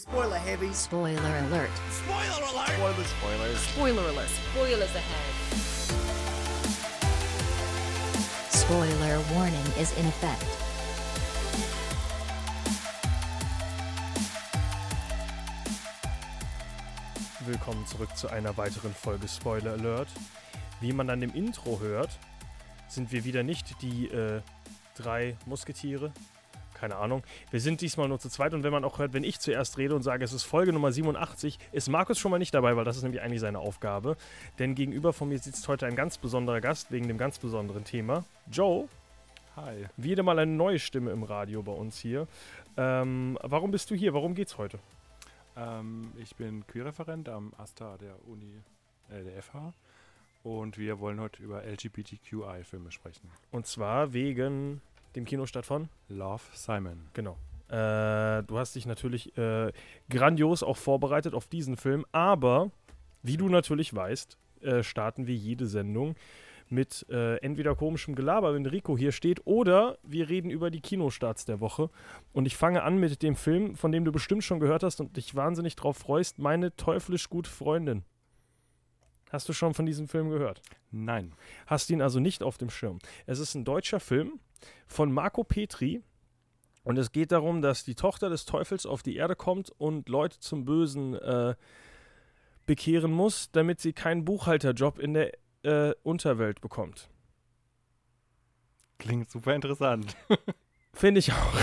Spoiler heavy. Spoiler alert. Spoiler alert. Spoilers. Spoilers. Spoiler alert. Spoilers ahead. Spoiler warning is in effect. Willkommen zurück zu einer weiteren Folge Spoiler Alert. Wie man an dem Intro hört, sind wir wieder nicht die äh, drei Musketiere. Keine Ahnung. Wir sind diesmal nur zu zweit und wenn man auch hört, wenn ich zuerst rede und sage, es ist Folge Nummer 87, ist Markus schon mal nicht dabei, weil das ist nämlich eigentlich seine Aufgabe. Denn gegenüber von mir sitzt heute ein ganz besonderer Gast wegen dem ganz besonderen Thema. Joe, Hi. wieder mal eine neue Stimme im Radio bei uns hier. Ähm, warum bist du hier? Warum geht's heute? Ähm, ich bin Queerreferent am AStA der Uni, äh, der FH. Und wir wollen heute über LGBTQI-Filme sprechen. Und zwar wegen dem Kinostart von Love Simon. Genau. Äh, du hast dich natürlich äh, grandios auch vorbereitet auf diesen Film, aber wie du natürlich weißt, äh, starten wir jede Sendung mit äh, entweder komischem Gelaber, wenn Rico hier steht, oder wir reden über die Kinostarts der Woche. Und ich fange an mit dem Film, von dem du bestimmt schon gehört hast und dich wahnsinnig drauf freust, Meine teuflisch gute Freundin. Hast du schon von diesem Film gehört? Nein. Hast ihn also nicht auf dem Schirm. Es ist ein deutscher Film von Marco Petri. Und es geht darum, dass die Tochter des Teufels auf die Erde kommt und Leute zum Bösen äh, bekehren muss, damit sie keinen Buchhalterjob in der äh, Unterwelt bekommt. Klingt super interessant. Finde ich auch.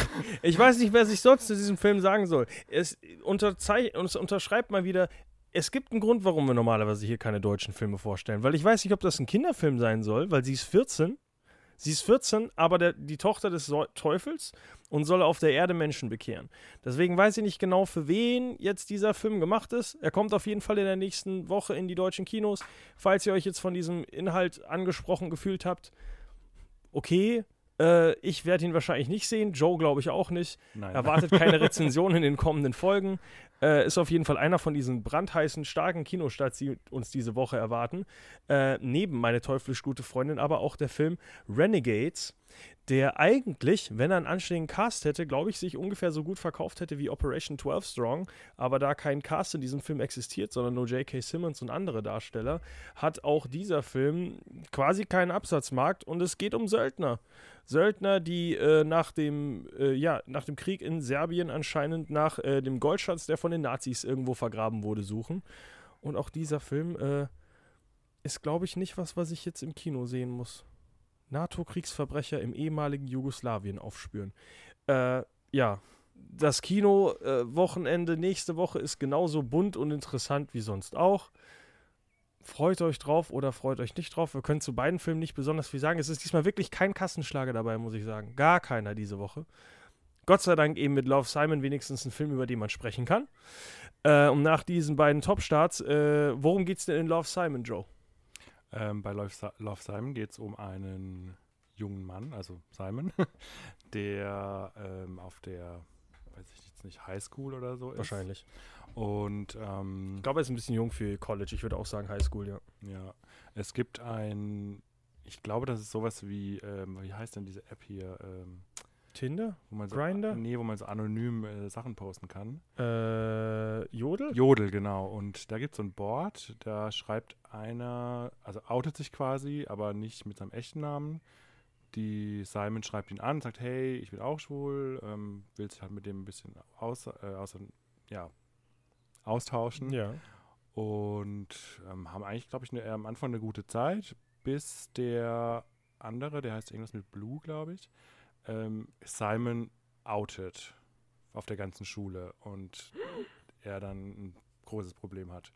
Ich weiß nicht, wer sich sonst zu diesem Film sagen soll. Es, unterzei- es unterschreibt mal wieder, es gibt einen Grund, warum wir normalerweise hier keine deutschen Filme vorstellen. Weil ich weiß nicht, ob das ein Kinderfilm sein soll, weil sie ist 14. Sie ist 14, aber der, die Tochter des Teufels und soll auf der Erde Menschen bekehren. Deswegen weiß ich nicht genau, für wen jetzt dieser Film gemacht ist. Er kommt auf jeden Fall in der nächsten Woche in die deutschen Kinos. Falls ihr euch jetzt von diesem Inhalt angesprochen gefühlt habt, okay. Äh, ich werde ihn wahrscheinlich nicht sehen. Joe glaube ich auch nicht. Nein. Erwartet keine Rezension in den kommenden Folgen. Äh, ist auf jeden Fall einer von diesen brandheißen, starken Kinostarts, die uns diese Woche erwarten. Äh, neben meine teuflisch gute Freundin, aber auch der Film Renegades, der eigentlich, wenn er einen anständigen Cast hätte, glaube ich, sich ungefähr so gut verkauft hätte wie Operation 12 Strong. Aber da kein Cast in diesem Film existiert, sondern nur J.K. Simmons und andere Darsteller, hat auch dieser Film quasi keinen Absatzmarkt und es geht um Söldner. Söldner, die äh, nach, dem, äh, ja, nach dem Krieg in Serbien anscheinend nach äh, dem Goldschatz, der von den Nazis irgendwo vergraben wurde, suchen. Und auch dieser Film äh, ist, glaube ich, nicht was, was ich jetzt im Kino sehen muss. NATO-Kriegsverbrecher im ehemaligen Jugoslawien aufspüren. Äh, ja, das Kino-Wochenende nächste Woche ist genauso bunt und interessant wie sonst auch. Freut euch drauf oder freut euch nicht drauf. Wir können zu beiden Filmen nicht besonders viel sagen. Es ist diesmal wirklich kein Kassenschlager dabei, muss ich sagen. Gar keiner diese Woche. Gott sei Dank eben mit Love Simon wenigstens ein Film, über den man sprechen kann. Äh, und nach diesen beiden Topstarts, äh, worum geht's denn in Love Simon, Joe? Ähm, bei Love, Love Simon geht es um einen jungen Mann, also Simon, der ähm, auf der, weiß ich jetzt nicht, Highschool oder so ist. Wahrscheinlich. Und ähm, Ich glaube, er ist ein bisschen jung für College. Ich würde auch sagen High School, ja. Ja, es gibt ein, ich glaube, das ist sowas wie, ähm, wie heißt denn diese App hier, ähm, Tinder? wo man so, Grindr? Nee, wo man so anonym äh, Sachen posten kann. Äh, Jodel? Jodel, genau. Und da gibt es so ein Board, da schreibt einer, also outet sich quasi, aber nicht mit seinem echten Namen. Die Simon schreibt ihn an, sagt, hey, ich bin auch schwul, ähm, will sich halt mit dem ein bisschen aus, äh, aus, ja, austauschen. Ja. Und ähm, haben eigentlich, glaube ich, ne, am Anfang eine gute Zeit, bis der andere, der heißt irgendwas mit Blue, glaube ich, ähm, Simon outet auf der ganzen Schule und er dann ein großes Problem hat.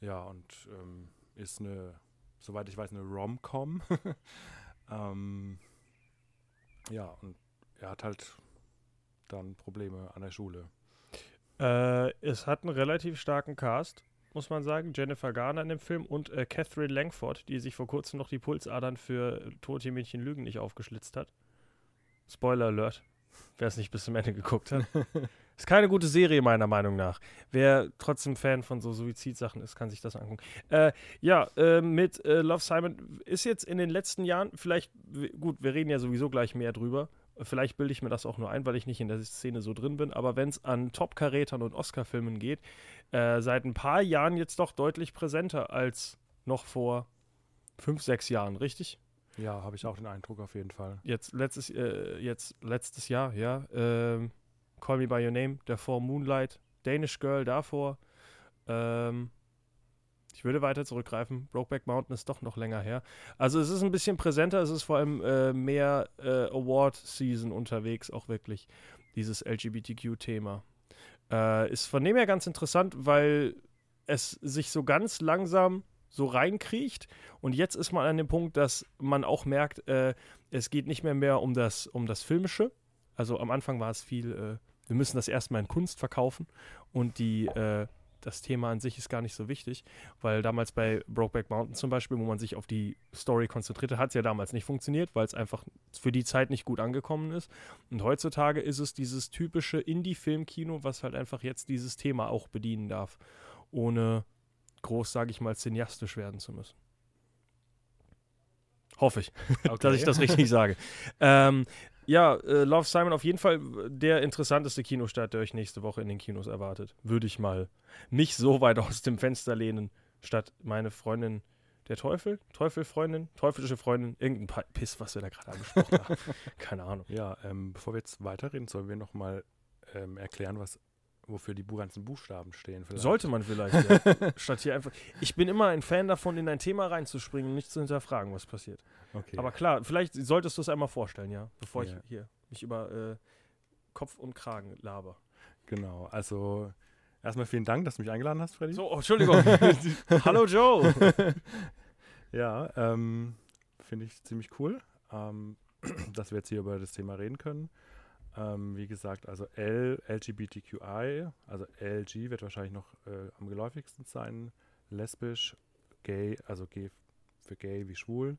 Ja, und ähm, ist eine, soweit ich weiß, eine Rom-Com. ähm, ja, und er hat halt dann Probleme an der Schule. Äh, es hat einen relativ starken Cast, muss man sagen. Jennifer Garner in dem Film und äh, Catherine Langford, die sich vor kurzem noch die Pulsadern für Tote Mädchen Lügen nicht aufgeschlitzt hat. Spoiler Alert, wer es nicht bis zum Ende geguckt hat. ist keine gute Serie, meiner Meinung nach. Wer trotzdem Fan von so Suizidsachen ist, kann sich das angucken. Äh, ja, äh, mit äh, Love Simon ist jetzt in den letzten Jahren vielleicht, gut, wir reden ja sowieso gleich mehr drüber, Vielleicht bilde ich mir das auch nur ein, weil ich nicht in der Szene so drin bin. Aber wenn es an Top-Karätern und Oscar-Filmen geht, äh, seit ein paar Jahren jetzt doch deutlich präsenter als noch vor fünf, sechs Jahren, richtig? Ja, habe ich auch den Eindruck auf jeden Fall. Jetzt letztes, äh, jetzt letztes Jahr, ja. Ähm, Call Me By Your Name, davor Moonlight, Danish Girl davor. Ähm, ich würde weiter zurückgreifen. Brokeback Mountain ist doch noch länger her. Also es ist ein bisschen präsenter, es ist vor allem äh, mehr äh, Award-Season unterwegs, auch wirklich, dieses LGBTQ-Thema. Äh, ist von dem her ganz interessant, weil es sich so ganz langsam so reinkriecht und jetzt ist man an dem Punkt, dass man auch merkt, äh, es geht nicht mehr mehr um das, um das Filmische. Also am Anfang war es viel, äh, wir müssen das erstmal in Kunst verkaufen und die äh, das Thema an sich ist gar nicht so wichtig, weil damals bei Brokeback Mountain zum Beispiel, wo man sich auf die Story konzentrierte, hat es ja damals nicht funktioniert, weil es einfach für die Zeit nicht gut angekommen ist. Und heutzutage ist es dieses typische Indie-Filmkino, was halt einfach jetzt dieses Thema auch bedienen darf, ohne groß, sage ich mal, cineastisch werden zu müssen. Hoffe ich, okay. dass ich das richtig sage. Ähm, ja, äh, Love Simon auf jeden Fall der interessanteste Kinostart, der euch nächste Woche in den Kinos erwartet. Würde ich mal nicht so weit aus dem Fenster lehnen, statt meine Freundin der Teufel, Teufelfreundin, teuflische Freundin, irgendein Piss, was wir da gerade angesprochen haben. Keine Ahnung. Ja, ähm, bevor wir jetzt weiterreden, sollen wir nochmal ähm, erklären, was wofür die ganzen Buchstaben stehen. Vielleicht. Sollte man vielleicht, ja. Statt hier einfach. Ich bin immer ein Fan davon, in ein Thema reinzuspringen und nicht zu hinterfragen, was passiert. Okay. Aber klar, vielleicht solltest du es einmal vorstellen, ja, bevor ja. ich hier mich über äh, Kopf und Kragen laber. Genau, also erstmal vielen Dank, dass du mich eingeladen hast, Freddy. So, oh, Entschuldigung. Hallo Joe. ja, ähm, finde ich ziemlich cool, ähm, dass wir jetzt hier über das Thema reden können. Ähm, wie gesagt, also L, LGBTQI, also LG wird wahrscheinlich noch äh, am geläufigsten sein. Lesbisch, gay, also G für gay wie schwul.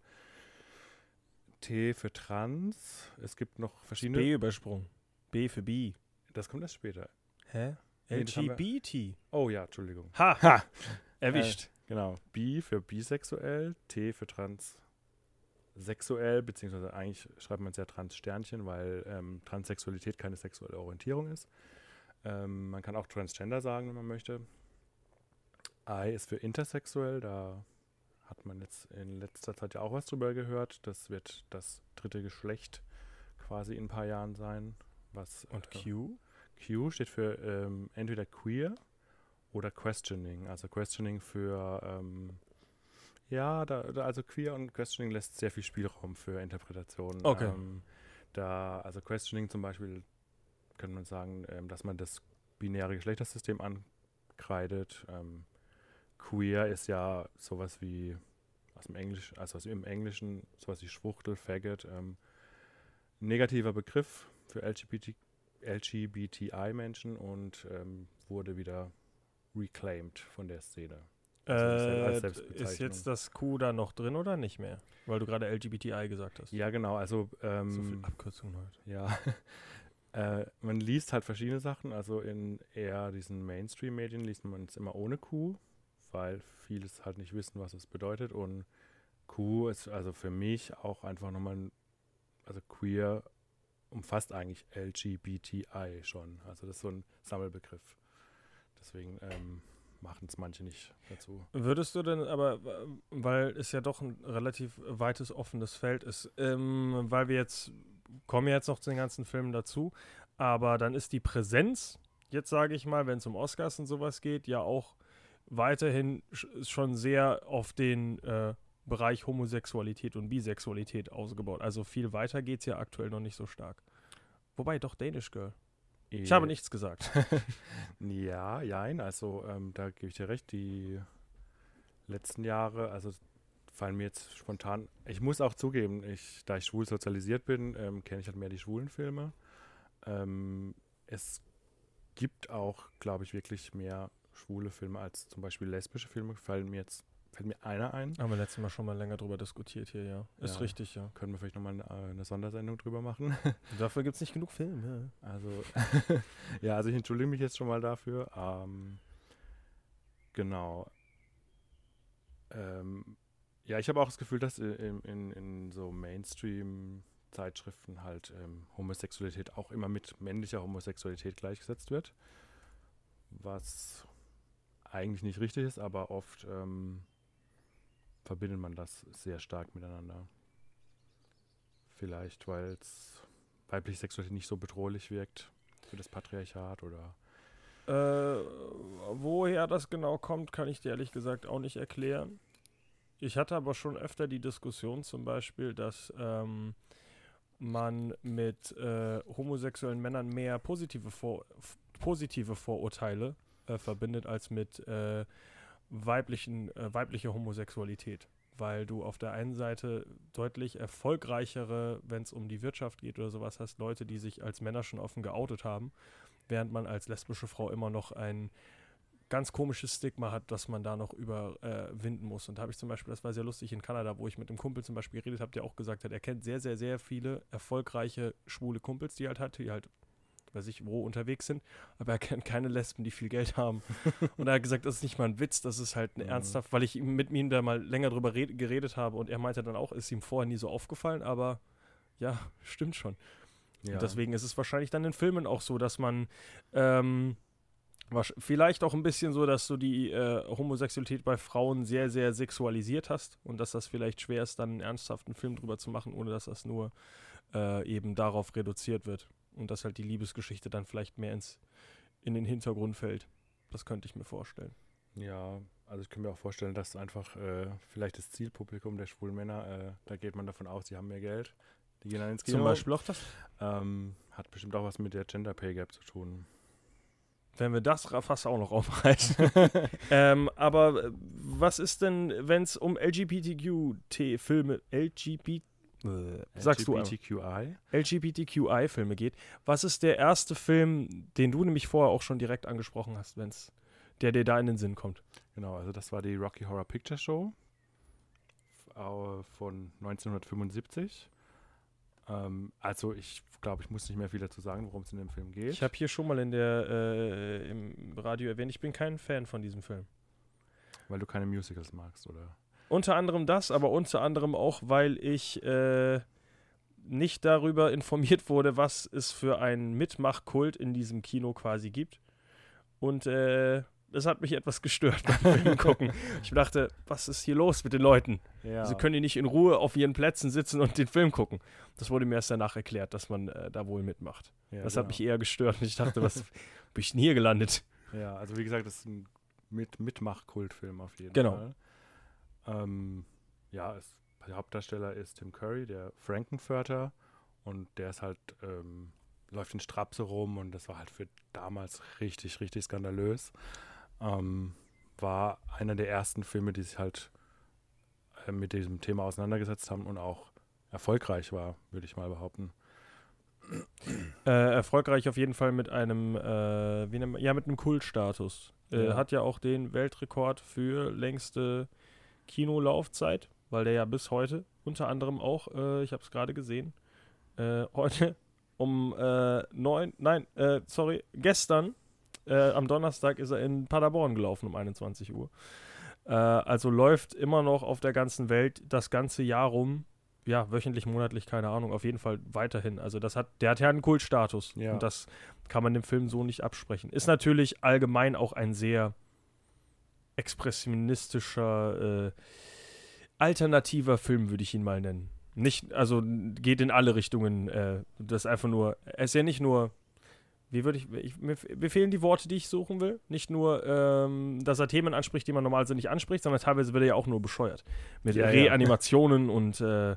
T für trans. Es gibt noch verschiedene. B übersprungen. B für B. Das kommt erst später. Hä? LGBT. Oh ja, Entschuldigung. Ha! ha. Erwischt. Äh, genau. B für bisexuell, T für trans sexuell, beziehungsweise eigentlich schreibt man es ja Trans-Sternchen, weil ähm, Transsexualität keine sexuelle Orientierung ist. Ähm, man kann auch Transgender sagen, wenn man möchte. I ist für intersexuell, da hat man jetzt in letzter Zeit ja auch was drüber gehört. Das wird das dritte Geschlecht quasi in ein paar Jahren sein. Was, Und äh, Q? Q steht für ähm, entweder queer oder questioning. Also questioning für ähm, ja, da, also Queer und Questioning lässt sehr viel Spielraum für Interpretationen. Okay. Ähm, da, also Questioning zum Beispiel, könnte man sagen, ähm, dass man das binäre Geschlechtersystem ankreidet. Ähm, queer ist ja sowas wie aus dem Englisch, also aus im Englischen, sowas wie Schwuchtel, Faggot. Ähm, negativer Begriff für LGBT, LGBTI-Menschen und ähm, wurde wieder reclaimed von der Szene. Äh, ist jetzt das Q da noch drin oder nicht mehr? Weil du gerade LGBTI gesagt hast. Ja, genau. Also ähm, so viel Abkürzung heute. Ja. äh, man liest halt verschiedene Sachen. Also in eher diesen Mainstream-Medien liest man es immer ohne Q, weil vieles halt nicht wissen, was es bedeutet. Und Q ist also für mich auch einfach nochmal, ein, also queer umfasst eigentlich LGBTI schon. Also das ist so ein Sammelbegriff. Deswegen ähm, machen es manche nicht dazu. Würdest du denn aber, weil es ja doch ein relativ weites, offenes Feld ist, ähm, weil wir jetzt, kommen jetzt noch zu den ganzen Filmen dazu, aber dann ist die Präsenz, jetzt sage ich mal, wenn es um Oscars und sowas geht, ja auch weiterhin schon sehr auf den äh, Bereich Homosexualität und Bisexualität ausgebaut. Also viel weiter geht es ja aktuell noch nicht so stark. Wobei doch Danish Girl. Ich habe nichts gesagt. ja, jein, also ähm, da gebe ich dir recht, die letzten Jahre, also fallen mir jetzt spontan, ich muss auch zugeben, ich, da ich schwul sozialisiert bin, ähm, kenne ich halt mehr die schwulen Filme. Ähm, es gibt auch, glaube ich, wirklich mehr schwule Filme als zum Beispiel lesbische Filme, fallen mir jetzt Fällt mir einer ein. Haben wir letztes Mal schon mal länger drüber diskutiert hier, ja. Ist ja, richtig, ja. Können wir vielleicht nochmal eine, äh, eine Sondersendung drüber machen. Dafür gibt es nicht genug Filme. Also, ja, also ich entschuldige mich jetzt schon mal dafür. Ähm, genau. Ähm, ja, ich habe auch das Gefühl, dass in, in, in so Mainstream Zeitschriften halt ähm, Homosexualität auch immer mit männlicher Homosexualität gleichgesetzt wird. Was eigentlich nicht richtig ist, aber oft ähm, verbindet man das sehr stark miteinander. Vielleicht, weil es weibliche Sexualität nicht so bedrohlich wirkt für das Patriarchat oder Äh, woher das genau kommt, kann ich dir ehrlich gesagt auch nicht erklären. Ich hatte aber schon öfter die Diskussion zum Beispiel, dass ähm, man mit äh, homosexuellen Männern mehr positive, Vor positive Vorurteile äh, verbindet als mit äh, weiblichen, äh, weiblicher Homosexualität. Weil du auf der einen Seite deutlich erfolgreichere, wenn es um die Wirtschaft geht oder sowas hast, Leute, die sich als Männer schon offen geoutet haben, während man als lesbische Frau immer noch ein ganz komisches Stigma hat, das man da noch überwinden muss. Und da habe ich zum Beispiel, das war sehr lustig in Kanada, wo ich mit einem Kumpel zum Beispiel geredet habe, der auch gesagt hat, er kennt sehr, sehr, sehr viele erfolgreiche schwule Kumpels, die halt hat, die halt, weiß ich, wo unterwegs sind, aber er kennt keine Lesben, die viel Geld haben. und er hat gesagt, das ist nicht mal ein Witz, das ist halt ein Mhm. ernsthaft, weil ich mit ihm da mal länger drüber red, geredet habe und er meinte dann auch, ist ihm vorher nie so aufgefallen, aber ja, stimmt schon. ja. Und deswegen ist es wahrscheinlich dann in Filmen auch so, dass man ähm, vielleicht auch ein bisschen so, dass du die äh, Homosexualität bei Frauen sehr, sehr sexualisiert hast und dass das vielleicht schwer ist, dann einen ernsthaften Film drüber zu machen, ohne dass das nur äh, eben darauf reduziert wird. Und dass halt die Liebesgeschichte dann vielleicht mehr ins, in den Hintergrund fällt. Das könnte ich mir vorstellen. Ja, also ich kann mir auch vorstellen, dass einfach äh, vielleicht das Zielpublikum der schwulen Männer, äh, da geht man davon aus, die haben mehr Geld. Die gehen dann ins Kino. Zum Beispiel auch das. Ähm, hat bestimmt auch was mit der Gender Pay Gap zu tun. Wenn wir das fast auch noch aufreißen. ähm, aber äh, was ist denn, wenn es um LGBTQ-Filme, LGBT, äh, sagst du einfach. LGBTQI? LGBTQI-Filme geht, was ist der erste Film, den du nämlich vorher auch schon direkt angesprochen hast, wenn's, der dir da in den Sinn kommt? Genau, also das war die Rocky Horror Picture Show von 1975. Ähm, also ich glaube, ich muss nicht mehr viel dazu sagen, worum es in dem Film geht. Ich habe hier schon mal in der, äh, im Radio erwähnt, ich bin kein Fan von diesem Film. weil du keine Musicals magst, oder? Unter anderem das, aber unter anderem auch, weil ich äh, nicht darüber informiert wurde, was es für einen Mitmachkult in diesem Kino quasi gibt. Und äh, das hat mich etwas gestört beim Film gucken. Ich dachte, was ist hier los mit den Leuten? Ja. Sie können die nicht in Ruhe auf ihren Plätzen sitzen und den Film gucken. Das wurde mir erst danach erklärt, dass man äh, da wohl mitmacht. ja, das hat genau. mich eher gestört und ich dachte, was bin ich denn hier gelandet? Ja, also wie gesagt, das ist ein mit Mitmach-Kultfilm auf jeden Genau. Fall. Ähm, ja, es, der Hauptdarsteller ist Tim Curry, der Frankenfurter. Und der ist halt, ähm, läuft in Strapse rum und das war halt für damals richtig, richtig skandalös. Ähm, war einer der ersten Filme, die sich halt äh, mit diesem Thema auseinandergesetzt haben und auch erfolgreich war, würde ich mal behaupten. Äh, erfolgreich auf jeden Fall mit einem, äh, wie nennt man, ja, mit einem Kultstatus. Äh, Ja. Hat ja auch den Weltrekord für längste Kinolaufzeit, weil der ja bis heute unter anderem auch, äh, ich habe es gerade gesehen, äh, heute um äh, neun, nein, äh, sorry, gestern äh, am Donnerstag ist er in Paderborn gelaufen um 21 Uhr. Äh, also läuft immer noch auf der ganzen Welt das ganze Jahr rum. Ja, wöchentlich, monatlich, keine Ahnung, auf jeden Fall weiterhin. Also das hat, der hat ja einen Kultstatus. Ja. Und das kann man dem Film so nicht absprechen. Ist natürlich allgemein auch ein sehr expressionistischer, äh, alternativer Film, würde ich ihn mal nennen. Nicht, also geht in alle Richtungen. Äh, das ist einfach nur, er ist ja nicht nur, wie würde ich, ich mir, mir fehlen die Worte, die ich suchen will. Nicht nur, ähm, dass er Themen anspricht, die man normalerweise nicht anspricht, sondern teilweise wird er ja auch nur bescheuert. Mit Ja, ja. Reanimationen und äh,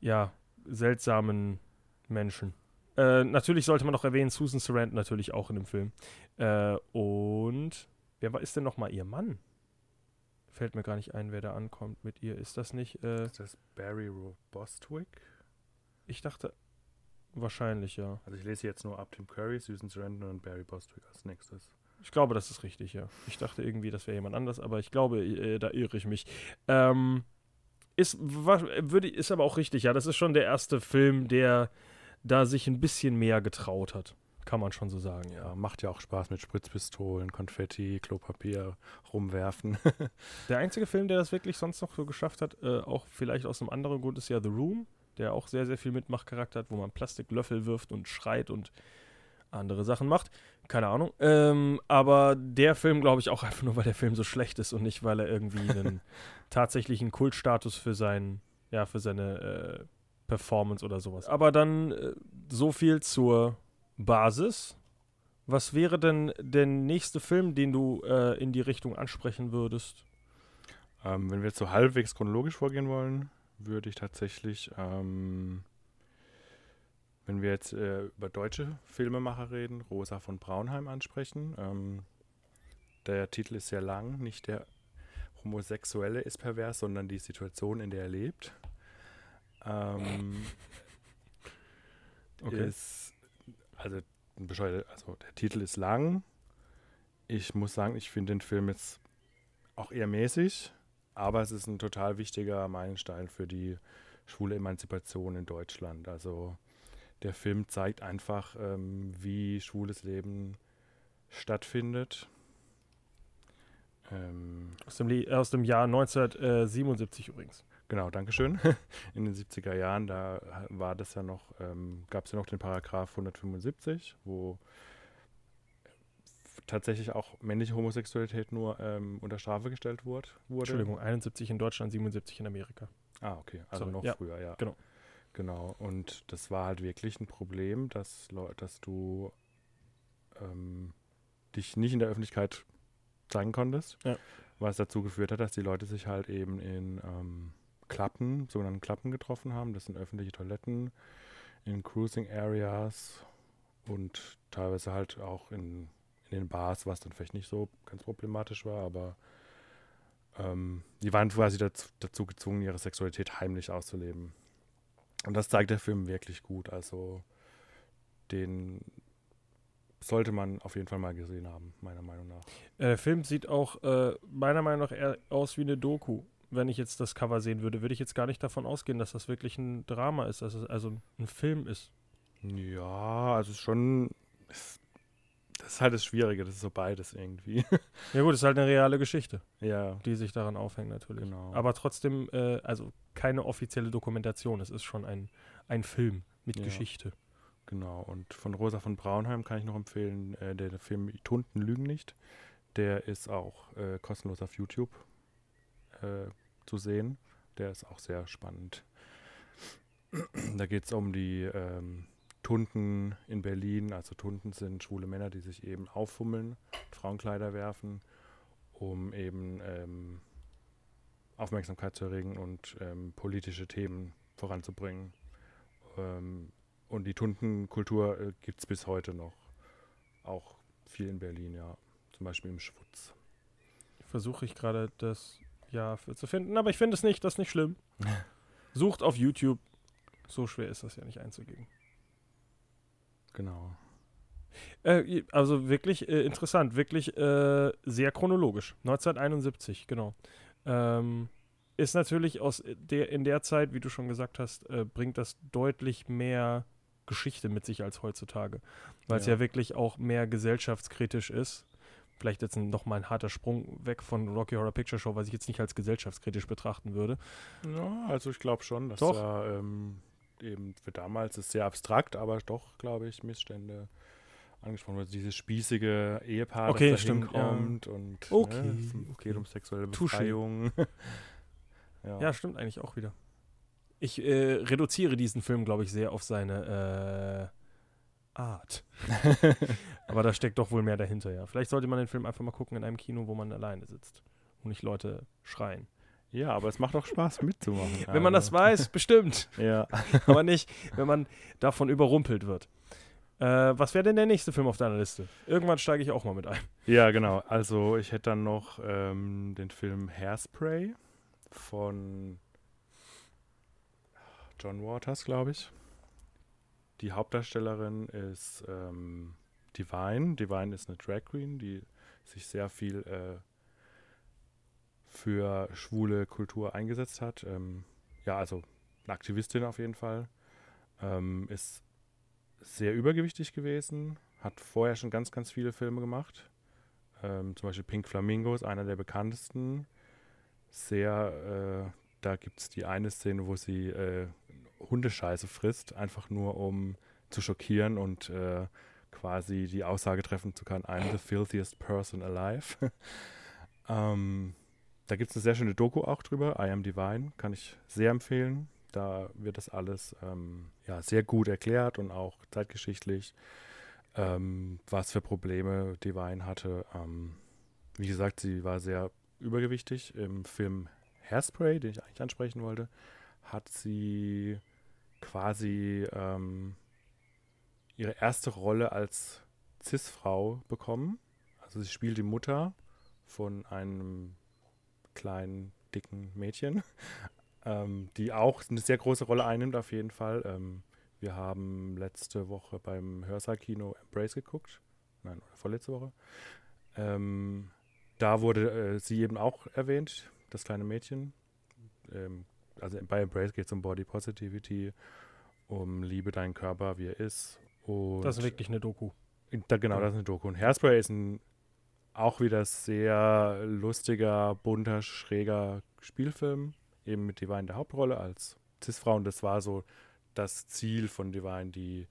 ja, seltsamen Menschen. Äh, natürlich sollte man noch erwähnen, Susan Sarandon natürlich auch in dem Film. Äh, und wer war, ist denn nochmal ihr Mann? Fällt mir gar nicht ein, wer da ankommt mit ihr. Ist das nicht? Äh, Ist das Barry Bostwick? ich dachte, wahrscheinlich ja. Also ich lese jetzt nur ab Tim Curry, Susan Sarandon und Barry Bostwick als nächstes. Ich glaube, das ist richtig, ja. Ich dachte irgendwie, das wäre jemand anders, aber ich glaube, äh, da irre ich mich. Ähm, ist, wa- würde, ist aber auch richtig, ja. Das ist schon der erste Film, der da sich ein bisschen mehr getraut hat. Kann man schon so sagen, ja. Macht ja auch Spaß mit Spritzpistolen, Konfetti, Klopapier rumwerfen. Der einzige Film, der das wirklich sonst noch so geschafft hat, äh, auch vielleicht aus einem anderen Grund, ist ja The Room. der auch sehr, sehr viel Mitmachcharakter hat, wo man Plastiklöffel wirft und schreit und andere Sachen macht. Keine Ahnung. Ähm, aber der Film, glaube ich, auch einfach nur, weil der Film so schlecht ist und nicht, weil er irgendwie einen tatsächlichen Kultstatus für seinen, ja, für seine äh, Performance oder sowas. Aber dann äh, so viel zur Basis. Was wäre denn der nächste Film, den du äh, in die Richtung ansprechen würdest? Ähm, wenn wir jetzt so halbwegs chronologisch vorgehen wollen, würde ich tatsächlich, ähm, wenn wir jetzt äh, über deutsche Filmemacher reden, Rosa von Braunheim ansprechen. Ähm, der Titel ist sehr lang, nicht der Homosexuelle ist pervers, sondern die Situation, in der er lebt. Ähm, Okay. Ist, also, also der Titel ist lang. Ich muss sagen, ich finde den Film jetzt auch eher mäßig, aber es ist ein total wichtiger Meilenstein für die schwule Emanzipation in Deutschland. Also der Film zeigt einfach, ähm, wie schwules Leben stattfindet. Ähm, Aus dem, Le- aus dem Jahr 1977 übrigens. Genau, Dankeschön. In den 70er Jahren, da war das ja noch, ähm, gab es ja noch den Paragraph 175, wo tatsächlich auch männliche Homosexualität nur ähm, unter Strafe gestellt wurde. Entschuldigung, 71 in Deutschland, 77 in Amerika. Ah, okay, also Sorry, noch ja, früher, ja. genau. Genau, und das war halt wirklich ein Problem, dass, dass du ähm, dich nicht in der Öffentlichkeit zeigen konntest, Ja. was dazu geführt hat, dass die Leute sich halt eben in ähm, Klappen, sogenannten Klappen getroffen haben. Das sind öffentliche Toiletten in Cruising Areas und teilweise halt auch in, in den Bars, was dann vielleicht nicht so ganz problematisch war, aber ähm, die waren quasi dazu, dazu gezwungen, ihre Sexualität heimlich auszuleben. Und das zeigt der Film wirklich gut. Also den sollte man auf jeden Fall mal gesehen haben, meiner Meinung nach. Äh, Der Film sieht auch äh, meiner Meinung nach eher aus wie eine Doku. Wenn ich jetzt das Cover sehen würde, würde ich jetzt gar nicht davon ausgehen, dass das wirklich ein Drama ist, dass es also ein Film ist. Ja, also schon. Das ist halt das Schwierige, das ist so beides irgendwie. Ja gut, es ist halt eine reale Geschichte, ja, die sich daran aufhängt natürlich. genau. Aber trotzdem, äh, also keine offizielle Dokumentation, es ist schon ein, ein Film mit Ja. Geschichte. Genau, und von Rosa von Braunheim kann ich noch empfehlen, äh, der, der Film Tunden lügen nicht. Der ist auch äh, kostenlos auf YouTube äh, zu sehen. Der ist auch sehr spannend. da geht es um die ähm, Tunden in Berlin. Also Tunden sind schwule Männer, die sich eben auffummeln, Frauenkleider werfen, um eben ähm, Aufmerksamkeit zu erregen und ähm, politische Themen voranzubringen. Ähm, und die Tundenkultur äh, gibt es bis heute noch. Auch viel in Berlin, ja. Zum Beispiel im Schwutz. Versuche ich gerade das Jahr für zu finden, aber ich finde es nicht, das ist nicht schlimm. Sucht auf YouTube. So schwer ist das ja nicht einzugeben. Genau. Äh, also wirklich äh, interessant, wirklich äh, sehr chronologisch. 1971, genau. Ähm, ist natürlich aus der, in der Zeit, wie du schon gesagt hast, äh, bringt das deutlich mehr Geschichte mit sich als heutzutage. Weil es Ja. ja wirklich auch mehr gesellschaftskritisch ist. Vielleicht jetzt noch mal ein harter Sprung weg von Rocky Horror Picture Show, was ich jetzt nicht als gesellschaftskritisch betrachten würde. Ja, also ich glaube schon, dass Doch. da ähm, eben für damals ist sehr abstrakt, aber doch, glaube ich, Missstände angesprochen wird. Dieses spießige Ehepaar, Okay, das da stimmt, ja. hinkommt und Okay, ne, es okay. geht um sexuelle. Befreiung. ja. Ja, stimmt eigentlich auch wieder. Ich äh, reduziere diesen Film, glaube ich, sehr auf seine äh, Art. Aber da steckt doch wohl mehr dahinter, ja. Vielleicht sollte man den Film einfach mal gucken in einem Kino, wo man alleine sitzt und nicht Leute schreien. ja, aber es macht auch Spaß mitzumachen. Wenn man das also, weiß, bestimmt. Ja. Aber nicht, wenn man davon überrumpelt wird. Äh, was wäre denn der nächste Film auf deiner Liste? Irgendwann steige ich auch mal mit ein. Ja, genau. Also ich hätte dann noch ähm, den Film Hairspray von John Waters, glaube ich. Die Hauptdarstellerin ist ähm, Divine. Divine ist eine Drag Queen, die sich sehr viel äh, für schwule Kultur eingesetzt hat. Ähm, ja, also eine Aktivistin auf jeden Fall. Ähm, ist sehr übergewichtig gewesen, hat vorher schon ganz, ganz viele Filme gemacht. Ähm, zum Beispiel Pink Flamingo ist einer der bekanntesten. Sehr, äh, da gibt es die eine Szene, wo sie äh, Hundescheiße frisst, einfach nur um zu schockieren und äh, quasi die Aussage treffen zu können, I'm the filthiest person alive. ähm, da gibt es eine sehr schöne Doku auch drüber, I Am Divine, kann ich sehr empfehlen. Da wird das alles ähm, ja, sehr gut erklärt und auch zeitgeschichtlich, ähm, was für Probleme Divine hatte. Ähm, wie gesagt, sie war sehr übergewichtig. Im Film Hairspray, den ich eigentlich ansprechen wollte, hat sie quasi ähm, ihre erste Rolle als Cis-Frau bekommen. Also sie spielt die Mutter von einem kleinen, dicken Mädchen, ähm, die auch eine sehr große Rolle einnimmt auf jeden Fall. Ähm, wir haben letzte Woche beim Hörsaal-Kino Embrace geguckt. Nein, vorletzte Woche. Ähm, da wurde äh, sie eben auch erwähnt, das kleine Mädchen. Ähm, also bei Embrace geht es um Body Positivity, um Liebe deinen Körper, wie er ist. Das ist wirklich eine Doku. da, genau, das ist eine Doku. Und Hairspray ist ein auch wieder sehr lustiger, bunter, schräger Spielfilm. Eben mit Divine der Hauptrolle als Cis-Frau. Und das war so das Ziel von Divine. Die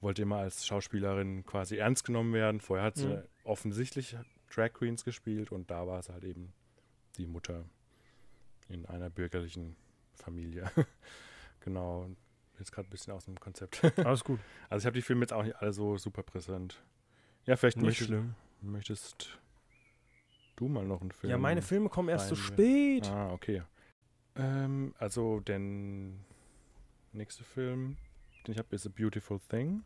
wollte immer als Schauspielerin quasi ernst genommen werden. Vorher hat sie Mhm. offensichtlich Drag Queens gespielt und da war es halt eben die Mutter in einer bürgerlichen Familie. genau. Jetzt gerade ein bisschen aus dem Konzept. Alles gut. Also ich habe die Filme jetzt auch nicht alle so super präsent. Ja, vielleicht Nicht möchtest, schlimm. möchtest du mal noch einen Film. Ja, meine Filme kommen erst so rein- spät. Ah, okay. Ähm, also der nächste Film, den ich habe, ist A Beautiful Thing.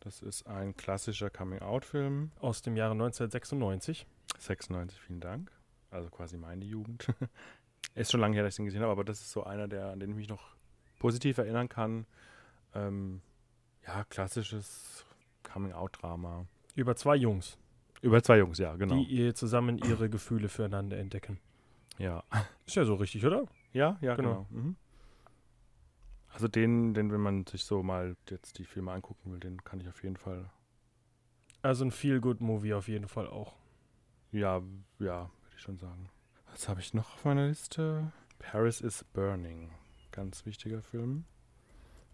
Das ist ein klassischer Coming-out-Film. Aus dem Jahre 1996. 96, vielen Dank. Also quasi meine Jugend. Ist schon lange her, dass ich den gesehen habe, aber das ist so einer, der, an den ich mich noch positiv erinnern kann. Ähm, ja, klassisches Coming-out-Drama. Über zwei Jungs, Über zwei Jungs, ja, genau. die ihr zusammen ihre Gefühle füreinander entdecken. ja. Ist ja so richtig, oder? Ja, ja, Genau. genau. Mhm. Also den, den, wenn man sich so mal jetzt die Filme angucken will, den kann ich auf jeden Fall, Also ein Feel-Good-Movie auf jeden Fall auch. ja, ja, würde ich schon sagen. Was habe ich noch auf meiner Liste? Paris is Burning. Ganz wichtiger Film.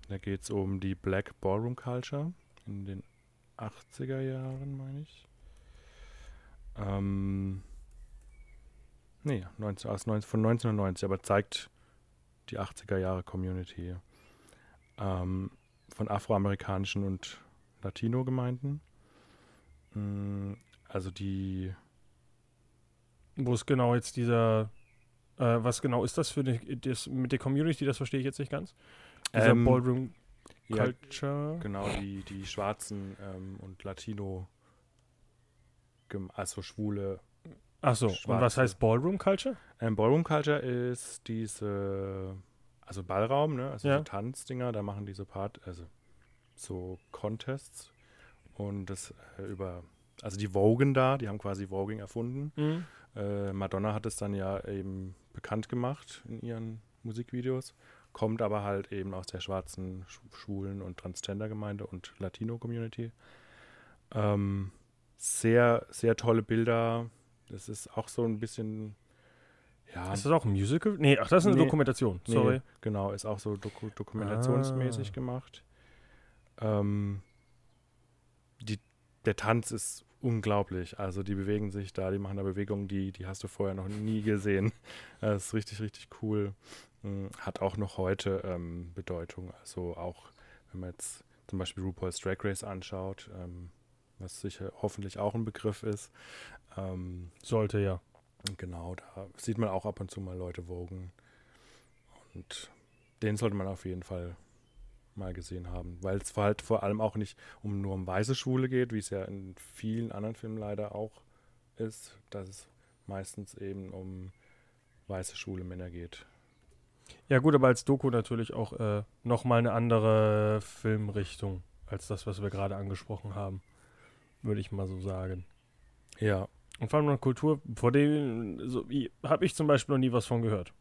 Da geht es um die Black Ballroom Culture in den 80er Jahren, meine ich. Ähm, nee, 19, aus 19, von 1990, aber zeigt die 80er Jahre Community ähm, von afroamerikanischen und Latino-Gemeinden. Mm, Also die, Wo ist genau jetzt dieser, äh, was genau ist das für eine, das mit der Community, das verstehe ich jetzt nicht ganz. Dieser Ähm, Ballroom ja, Culture. genau, die, die Schwarzen ähm, und Latino, also Schwule. Achso, und was heißt Ballroom Culture? Ähm, Ballroom Culture ist diese, also Ballraum, ne? Also Ja. so Tanzdinger, da machen die so Part, also so Contests und das äh, über, also die Vogen da, die haben quasi Voging erfunden. Mhm. Äh, Madonna hat es dann ja eben bekannt gemacht in ihren Musikvideos, kommt aber halt eben aus der schwarzen, Sch- schwulen und Transgender-Gemeinde und Latino-Community. Ähm, sehr, sehr tolle Bilder. Das ist auch so ein bisschen, ja, Ist das auch ein Musical? Nee, ach, das ist eine Nee. Dokumentation. nee, Sorry. genau, ist auch so doku dokumentationsmäßig Ah. gemacht. Ähm, die, der Tanz ist unglaublich. Also die bewegen sich da, die machen da Bewegungen, die, die hast du vorher noch nie gesehen. Das ist richtig, richtig cool. Mm, Hat auch noch heute ähm, Bedeutung. Also auch, wenn man jetzt zum Beispiel RuPaul's Drag Race anschaut, ähm, was sicher hoffentlich auch ein Begriff ist. Ähm, Sollte ja. Genau, da sieht man auch ab und zu mal Leute wogen. Und den sollte man auf jeden Fall mal gesehen haben, weil es halt vor allem auch nicht um nur um weiße Schwule geht, wie es ja in vielen anderen Filmen leider auch ist, dass es meistens eben um weiße schwule Männer geht. Ja gut, aber als Doku natürlich auch äh, nochmal eine andere Filmrichtung als das, was wir gerade angesprochen haben. Würde ich mal so sagen. Ja, Und vor allem eine Kultur, vor dem so, habe ich zum Beispiel noch nie was von gehört.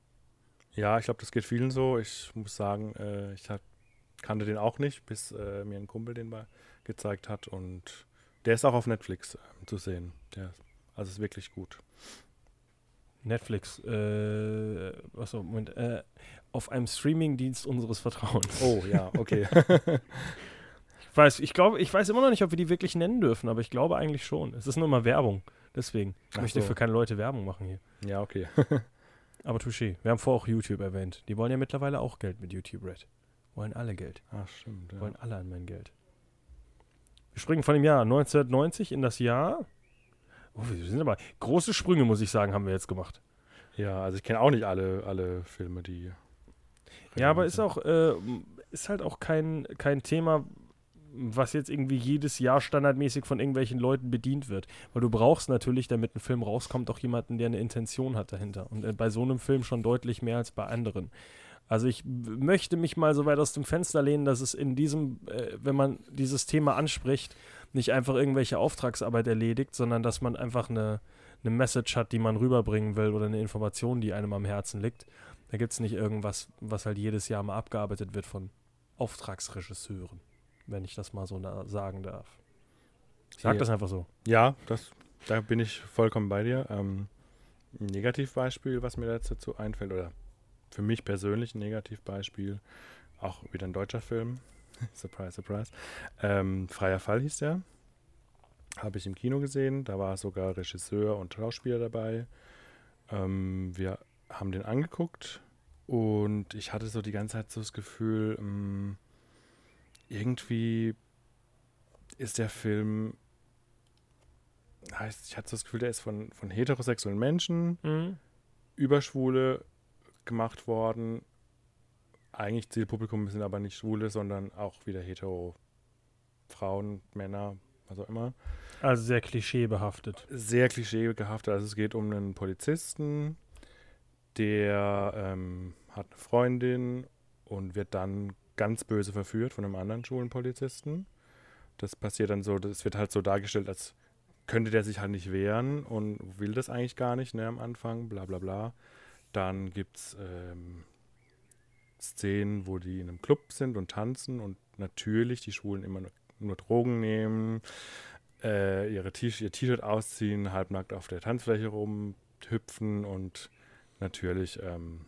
ja, ich glaube, das geht vielen so. Ich muss sagen, äh, ich hat, kannte den auch nicht, bis äh, mir ein Kumpel den mal gezeigt hat und der ist auch auf Netflix äh, zu sehen. Der, also ist wirklich gut. Netflix, äh, achso, Moment, äh, auf einem Streamingdienst unseres Vertrauens. Oh, ja, okay. Ich weiß, ich glaube, ich weiß immer noch nicht, ob wir die wirklich nennen dürfen, aber ich glaube eigentlich schon. Es ist nur mal Werbung. Deswegen. Ich Ach möchte so. für keine Leute Werbung machen hier. ja, okay. Aber touché. Wir haben vorher auch YouTube erwähnt. Die wollen ja mittlerweile auch Geld mit YouTube Red. Wollen alle Geld. Ach, stimmt. Ja. Wollen alle an mein Geld. Wir springen von dem Jahr 1990 in das Jahr. Oh, wir sind aber große Sprünge, muss ich sagen, haben wir jetzt gemacht. ja, also ich kenne auch nicht alle, alle Filme, die. Ja, aber ist auch, äh, ist halt auch kein, kein Thema, was jetzt irgendwie jedes Jahr standardmäßig von irgendwelchen Leuten bedient wird. Weil du brauchst natürlich, damit ein Film rauskommt, auch jemanden, der eine Intention hat dahinter. Und äh, bei so einem Film schon deutlich mehr als bei anderen. Also ich möchte mich mal so weit aus dem Fenster lehnen, dass es in diesem, äh, wenn man dieses Thema anspricht, nicht einfach irgendwelche Auftragsarbeit erledigt, sondern dass man einfach eine, eine Message hat, die man rüberbringen will oder eine Information, die einem am Herzen liegt. Da gibt es nicht irgendwas, was halt jedes Jahr mal abgearbeitet wird von Auftragsregisseuren, wenn ich das mal so sagen darf. Ich sag das einfach so. Ja, das, da bin ich vollkommen bei dir. Ähm, ein Negativbeispiel, was mir dazu einfällt, oder für mich persönlich ein Negativbeispiel, auch wieder ein deutscher Film. surprise, surprise. Ähm, Freier Fall hieß der. Habe ich im Kino gesehen. Da war sogar Regisseur und Schauspieler dabei. Ähm, wir haben den angeguckt und ich hatte so die ganze Zeit so das Gefühl, mh, irgendwie ist der Film heißt, ich hatte so das Gefühl, der ist von, von heterosexuellen Menschen über Schwule gemacht worden. Eigentlich Zielpublikum sind aber nicht Schwule, sondern auch wieder hetero Frauen, Männer, was auch immer. Also sehr klischeebehaftet. Sehr klischeebehaftet. Also es geht um einen Polizisten, der ähm, hat eine Freundin und wird dann ganz böse verführt von einem anderen schwulen Polizisten. Das passiert dann so, das wird halt so dargestellt, als könnte der sich halt nicht wehren und will das eigentlich gar nicht, ne, am Anfang, bla bla bla. Dann gibt es ähm, Szenen, wo die in einem Club sind und tanzen und natürlich die Schwulen immer nur, nur Drogen nehmen, äh, ihre T ihr T-Shirt ausziehen, halbnackt auf der Tanzfläche rumhüpfen und natürlich, ähm,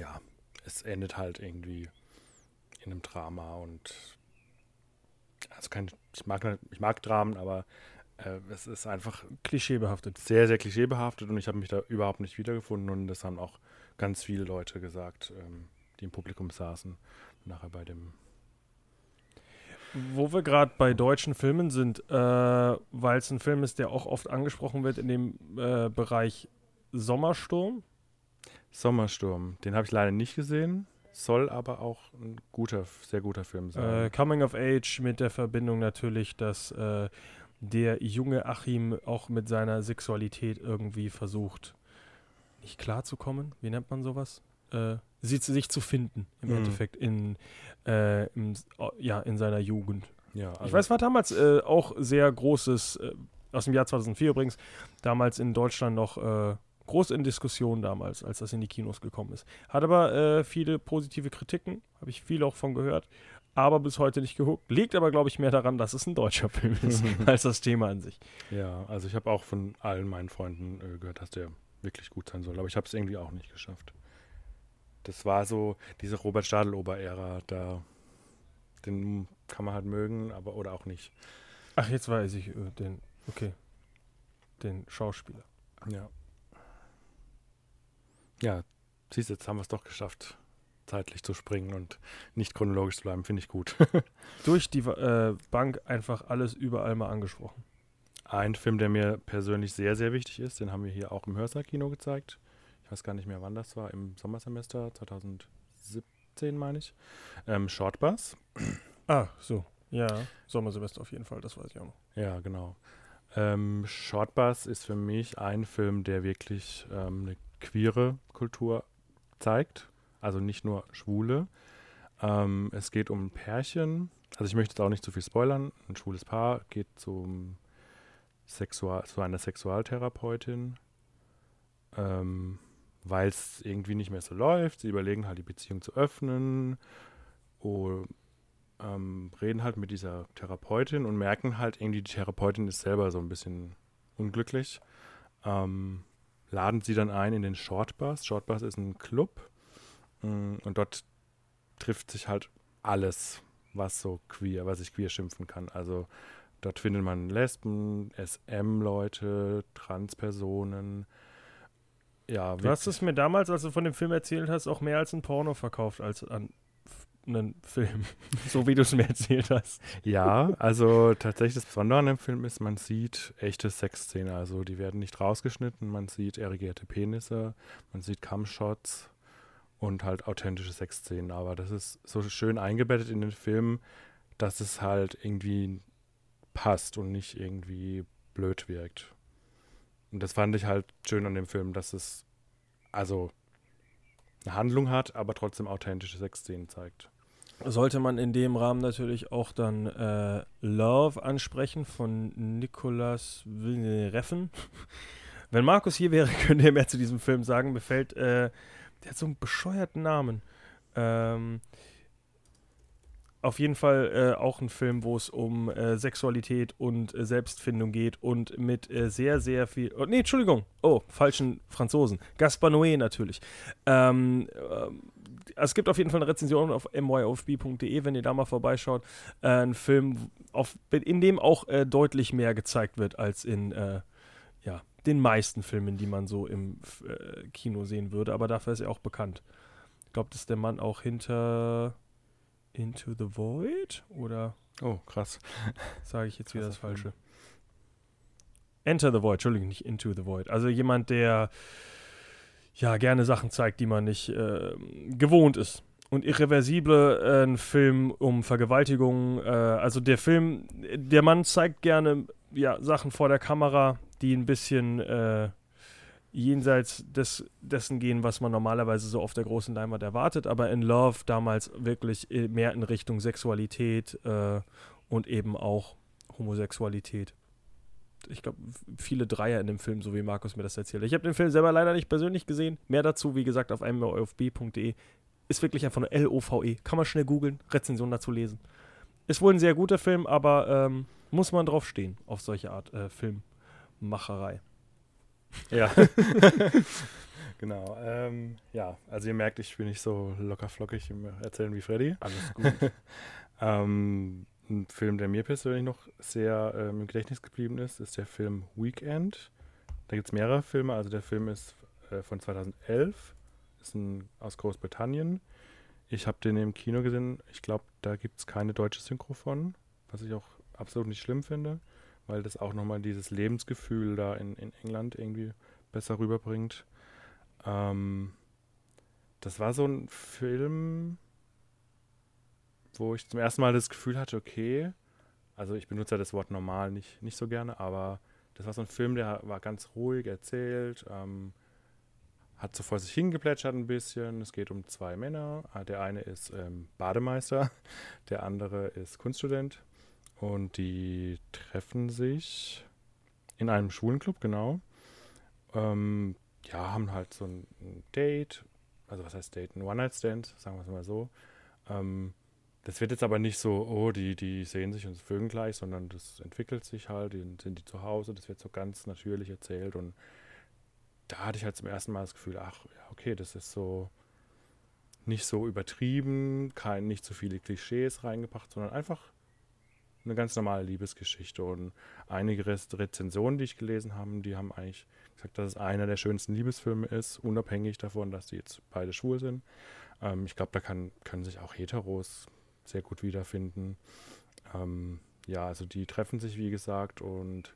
ja, es endet halt irgendwie in einem Drama und also kein, ich mag, ich mag Dramen, aber äh, es ist einfach Klischeebehaftet. sehr, sehr klischeebehaftet und ich habe mich da überhaupt nicht wiedergefunden und das haben auch ganz viele Leute gesagt, ähm, die im Publikum saßen, nachher bei dem Wo wir gerade bei deutschen Filmen sind, äh, weil es ein Film ist, der auch oft angesprochen wird in dem äh, Bereich Sommersturm. Sommersturm. Den habe ich leider nicht gesehen, soll aber auch ein guter, sehr guter Film Äh, sein. Coming of Age mit der Verbindung natürlich, dass äh, der junge Achim auch mit seiner Sexualität irgendwie versucht, nicht klarzukommen. Wie nennt man sowas? Äh, sie, sich zu finden, im Mhm. Endeffekt, in, äh, im, ja, in seiner Jugend. ja, also, Ich weiß, war damals äh, auch sehr großes, äh, aus dem Jahr 2004 übrigens, damals in Deutschland noch äh, groß in Diskussion damals, als das in die Kinos gekommen ist. Hat aber äh, viele positive Kritiken, habe ich viel auch von gehört, aber bis heute nicht gehuckt. Liegt aber, glaube ich, mehr daran, dass es ein deutscher Film ist, als das Thema an sich. ja, also ich habe auch von allen meinen Freunden äh, gehört, dass der wirklich gut sein soll, aber ich habe es irgendwie auch nicht geschafft. Das war so diese Robert Stadl-Ober-Ära, da den kann man halt mögen, aber oder auch nicht. Ach, jetzt weiß ich äh, den, okay, den Schauspieler. Ja. Ja, siehst du, jetzt haben wir es doch geschafft, zeitlich zu springen und nicht chronologisch zu bleiben, finde ich gut. Durch die äh, Bank einfach alles überall mal angesprochen. Ein Film, der mir persönlich sehr, sehr wichtig ist, den haben wir hier auch im Hörsaal-Kino gezeigt. Ich weiß gar nicht mehr, wann das war, im Sommersemester 2017, meine ich. Ähm, Shortbus. Ah, so. Ja, Sommersemester auf jeden Fall, das weiß ich auch noch. Ja, genau. Ähm, Shortbus ist für mich ein Film, der wirklich ähm, eine queere Kultur zeigt. Also nicht nur Schwule. Ähm, es geht um ein Pärchen. Also ich möchte jetzt auch nicht zu viel spoilern. Ein schwules Paar geht zum Sexual zu einer Sexualtherapeutin, ähm, weil es irgendwie nicht mehr so läuft. Sie überlegen halt, die Beziehung zu öffnen. Und ähm, reden halt mit dieser Therapeutin und merken halt irgendwie, die Therapeutin ist selber so ein bisschen unglücklich. Ähm, laden sie dann ein in den Shortbus. Shortbus ist ein Club und dort trifft sich halt alles, was so queer, was ich queer schimpfen kann. Also dort findet man Lesben, SM-Leute, Transpersonen. Ja, Du hast es mir damals, als du von dem Film erzählt hast, auch mehr als ein Porno verkauft als an einen Film. so wie du es mir erzählt hast. Ja, also tatsächlich das Besondere an dem Film ist, man sieht echte Sexszenen. Also die werden nicht rausgeschnitten, man sieht erigierte Penisse, man sieht Cumshots und halt authentische Sexszenen. Aber das ist so schön eingebettet in den Film, dass es halt irgendwie passt und nicht irgendwie blöd wirkt. Und das fand ich halt schön an dem Film, dass es also eine Handlung hat, aber trotzdem authentische Sexszenen zeigt. Sollte man in dem Rahmen natürlich auch dann äh, Love ansprechen von Nicolas Reffen. Wenn Markus hier wäre, könnte er mehr zu diesem Film sagen. Mir fällt, äh, der hat so einen bescheuerten Namen. Ähm, auf jeden Fall äh, auch ein Film, wo es um äh, Sexualität und äh, Selbstfindung geht und mit äh, sehr, sehr viel. Oh, nee, Entschuldigung. Oh, falschen Franzosen. Gaspar Noé natürlich. Ähm, ähm, es gibt auf jeden Fall eine Rezension auf myofb.de, wenn ihr da mal vorbeischaut. Äh, ein Film, auf, in dem auch äh, deutlich mehr gezeigt wird als in äh, ja, den meisten Filmen, die man so im äh, Kino sehen würde. Aber dafür ist er auch bekannt. Ich glaube, das ist der Mann auch hinter Into the Void? Oder Oh, krass. sage ich jetzt wieder das Krasser Film. Falsche? Enter the Void, Entschuldigung, nicht Into the Void. Also jemand, der ja gerne Sachen zeigt, die man nicht äh, gewohnt ist. Und Irreversible, äh, ein Film um Vergewaltigung. Äh, also der Film, der Mann zeigt gerne ja, Sachen vor der Kamera, die ein bisschen äh, jenseits des, dessen gehen, was man normalerweise so auf der großen Leinwand erwartet. Aber in Love damals wirklich äh, mehr in Richtung Sexualität äh, und eben auch Homosexualität. Ich glaube, viele Dreier in dem Film, so wie Markus mir das erzählt. Ich habe den Film selber leider nicht persönlich gesehen. Mehr dazu, wie gesagt, auf einmalofb.de. Ist wirklich einfach nur L-O-V-E. Kann man schnell googeln, Rezension dazu lesen. Ist wohl ein sehr guter Film, aber ähm, muss man drauf stehen, auf solche Art äh, Filmmacherei. Ja. genau. Ähm, ja, also ihr merkt, ich bin nicht so locker flockig im Erzählen wie Freddy. Alles gut. Ähm, ein Film, der mir persönlich noch sehr ähm, im Gedächtnis geblieben ist, ist der Film Weekend. Da gibt es mehrere Filme. Also der Film ist äh, von 2011, ist ein, aus Großbritannien. Ich habe den im Kino gesehen. Ich glaube, da gibt es keine deutsche Synchro von, was ich auch absolut nicht schlimm finde, weil das auch nochmal dieses Lebensgefühl da in, in England irgendwie besser rüberbringt. Ähm, das war so ein Film, wo ich zum ersten Mal das Gefühl hatte, okay, also ich benutze ja das Wort normal nicht, nicht so gerne, aber das war so ein Film, der war ganz ruhig erzählt, ähm, hat so vor sich hingeplätschert ein bisschen. Es geht um zwei Männer. Ah, Der eine ist ähm, Bademeister, der andere ist Kunststudent und die treffen sich in einem Schwulenclub, genau. Ähm, ja, haben halt so ein, Date, also was heißt Date? Ein One-Night-Stand, sagen wir es mal so. Ähm, das wird jetzt aber nicht so, oh, die, die sehen sich und vögeln gleich, sondern das entwickelt sich halt, dann sind die zu Hause, das wird so ganz natürlich erzählt und da hatte ich halt zum ersten Mal das Gefühl, ach, ja, okay, das ist so nicht so übertrieben, kein, nicht so viele Klischees reingebracht, sondern einfach eine ganz normale Liebesgeschichte und einige Rezensionen, die ich gelesen habe, die haben eigentlich gesagt, dass es einer der schönsten Liebesfilme ist, unabhängig davon, dass die jetzt beide schwul sind. Ähm, ich glaube, da kann, können sich auch Heteros sehr gut wiederfinden. Ähm, ja, also die treffen sich, wie gesagt, und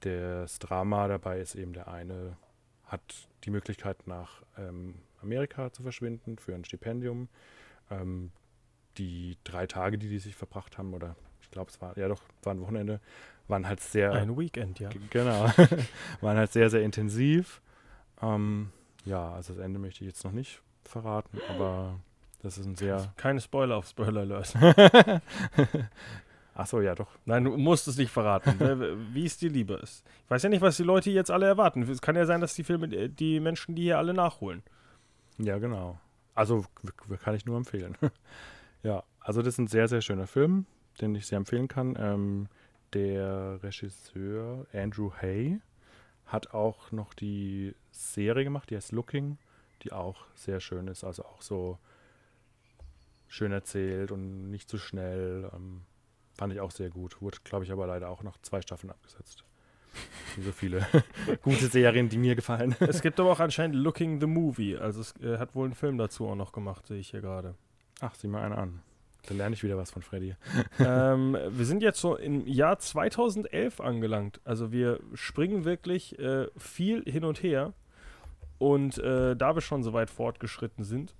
das Drama dabei ist eben der eine hat die Möglichkeit nach ähm, Amerika zu verschwinden für ein Stipendium. Ähm, die drei Tage, die die sich verbracht haben, oder ich glaube, es war, ja doch, war ein Wochenende, waren halt sehr, Ein Weekend, ja. Genau. Waren halt sehr, sehr intensiv. Ähm, ja, also das Ende möchte ich jetzt noch nicht verraten, aber das ist ein sehr. Keine Spoiler auf Spoiler Alert. Ach so, ja, doch. Nein, du musst es nicht verraten, wie es dir lieber ist. Ich weiß ja nicht, was die Leute jetzt alle erwarten. Es kann ja sein, dass die Filme, äh, die Menschen, die hier alle nachholen. Ja, genau. Also kann ich nur empfehlen. ja, also das ist ein sehr, sehr schöner Film, den ich sehr empfehlen kann. Ähm, der Regisseur Andrew Hay hat auch noch die Serie gemacht, die heißt Looking, die auch sehr schön ist. Also auch so schön erzählt und nicht zu schnell. Ähm, fand ich auch sehr gut. Wurde, glaube ich, aber leider auch noch zwei Staffeln abgesetzt. Wie so viele gute Serien, die mir gefallen. Es gibt aber auch anscheinend Looking the Movie. Also es äh, hat wohl einen Film dazu auch noch gemacht, sehe ich hier gerade. Ach, sieh mal einer an. Da lerne ich wieder was von Freddy. ähm, wir sind jetzt so im Jahr 2011 angelangt. Also wir springen wirklich äh, viel hin und her. Und äh, da wir schon so weit fortgeschritten sind,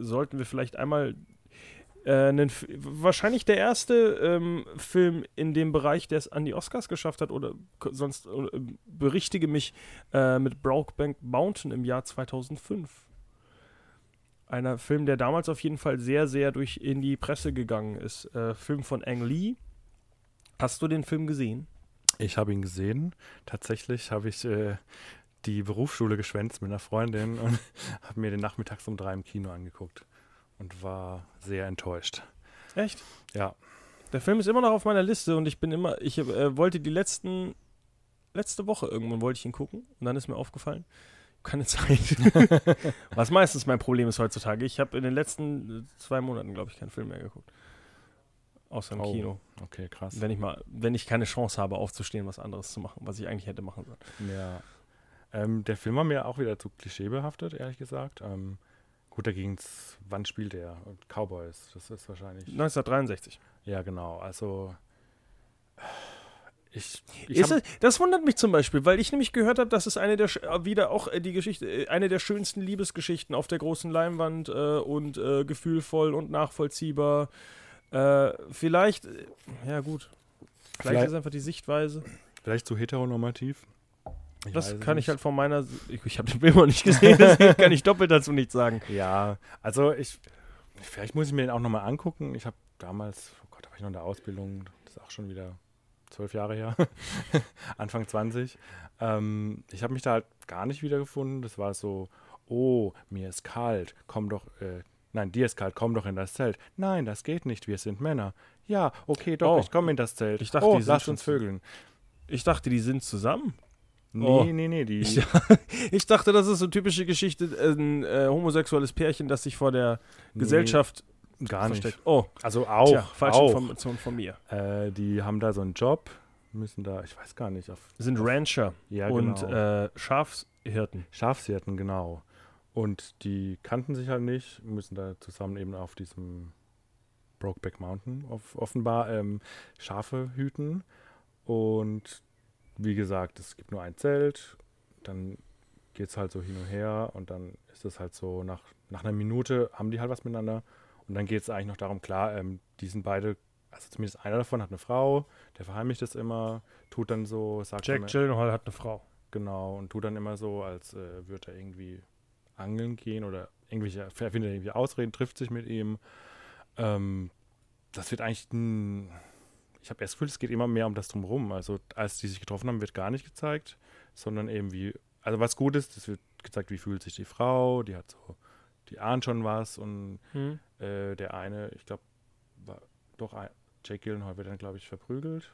sollten wir vielleicht einmal äh, wahrscheinlich der erste ähm, Film in dem Bereich, der es an die Oscars geschafft hat, oder sonst äh, berichtige mich äh, mit Brokeback Mountain im Jahr 2005. Einer Film, der damals auf jeden Fall sehr, sehr durch in die Presse gegangen ist. Äh, Film von Ang Lee. Hast du den Film gesehen? Ich habe ihn gesehen. Tatsächlich habe ich äh, die Berufsschule geschwänzt mit einer Freundin und habe mir den nachmittags um drei im Kino angeguckt und war sehr enttäuscht. Echt? Ja. Der Film ist immer noch auf meiner Liste und ich bin immer, ich äh, wollte die letzten, letzte Woche irgendwann wollte ich ihn gucken und dann ist mir aufgefallen, keine Zeit. Was meistens mein Problem ist heutzutage. Ich habe in den letzten zwei Monaten, glaube ich, keinen Film mehr geguckt. Außer im Oh. Kino. Okay, krass. Wenn ich mal, wenn ich keine Chance habe, aufzustehen, was anderes zu machen, was ich eigentlich hätte machen sollen. Ja. Ähm, der Film war mir auch wieder zu klischeebehaftet, ehrlich gesagt. Ähm, gut, da ging's, wann spielt er? Cowboys, das ist wahrscheinlich. 1963. Ja, genau. Also ich, ich es, das wundert mich zum Beispiel, weil ich nämlich gehört habe, dass es eine der äh, wieder auch äh, die Geschichte, äh, eine der schönsten Liebesgeschichten auf der großen Leinwand äh, und äh, gefühlvoll und nachvollziehbar. Äh, vielleicht, ja gut, vielleicht, Vielleicht- ist einfach die Sichtweise. vielleicht zu heteronormativ. Ich das kann ich nicht. halt von meiner, ich, ich habe den Film noch nicht gesehen, deswegen kann ich doppelt dazu nichts sagen. Ja, also ich, vielleicht muss ich mir den auch nochmal angucken. Ich habe damals, oh Gott, da war ich noch in der Ausbildung, das ist auch schon wieder zwölf Jahre her, Anfang 20. Ähm, ich habe mich da halt gar nicht wiedergefunden. Das war so, oh, mir ist kalt, komm doch, äh, nein, dir ist kalt, komm doch in das Zelt. Nein, das geht nicht, wir sind Männer. Ja, okay, doch, Oh. ich komme in das Zelt. Ich dachte, oh, lass uns vögeln. Ich dachte, die sind zusammen. Nee, Oh. nee, nee, die, Ich, ich dachte, das ist so typische Geschichte, ein äh, homosexuelles Pärchen, das sich vor der nee, Gesellschaft gar nicht. versteckt. Oh, Also auch, tja, falsche auch. Information von mir. Äh, die haben da so einen Job, müssen da, ich weiß gar nicht, auf Sind auf- Rancher Ja, und genau. äh, Schafshirten. Schafshirten, genau. Und die kannten sich halt nicht, müssen da zusammen eben auf diesem Brokeback Mountain off offenbar ähm, Schafe hüten. Und wie gesagt, es gibt nur ein Zelt, dann geht es halt so hin und her und dann ist es halt so, nach, nach einer Minute haben die halt was miteinander und dann geht es eigentlich noch darum, klar, ähm, die sind beide, also zumindest einer davon hat eine Frau, der verheimlicht das immer, tut dann so, sagt Jack immer, Gyllenhaal hat eine Frau. Genau, und tut dann immer so, als äh, würde er irgendwie angeln gehen oder irgendwelche, er findet irgendwie Ausreden, trifft sich mit ihm. Ähm, das wird eigentlich, ein, ich habe erst das Gefühl, es geht immer mehr um das Drumherum. Also, als die sich getroffen haben, wird gar nicht gezeigt, sondern eben wie, also was gut ist, es wird gezeigt, wie fühlt sich die Frau, die hat so, die ahnt schon was und äh, der eine, ich glaube, war doch ein, Jake Gyllenhaal wird dann, glaube ich, verprügelt,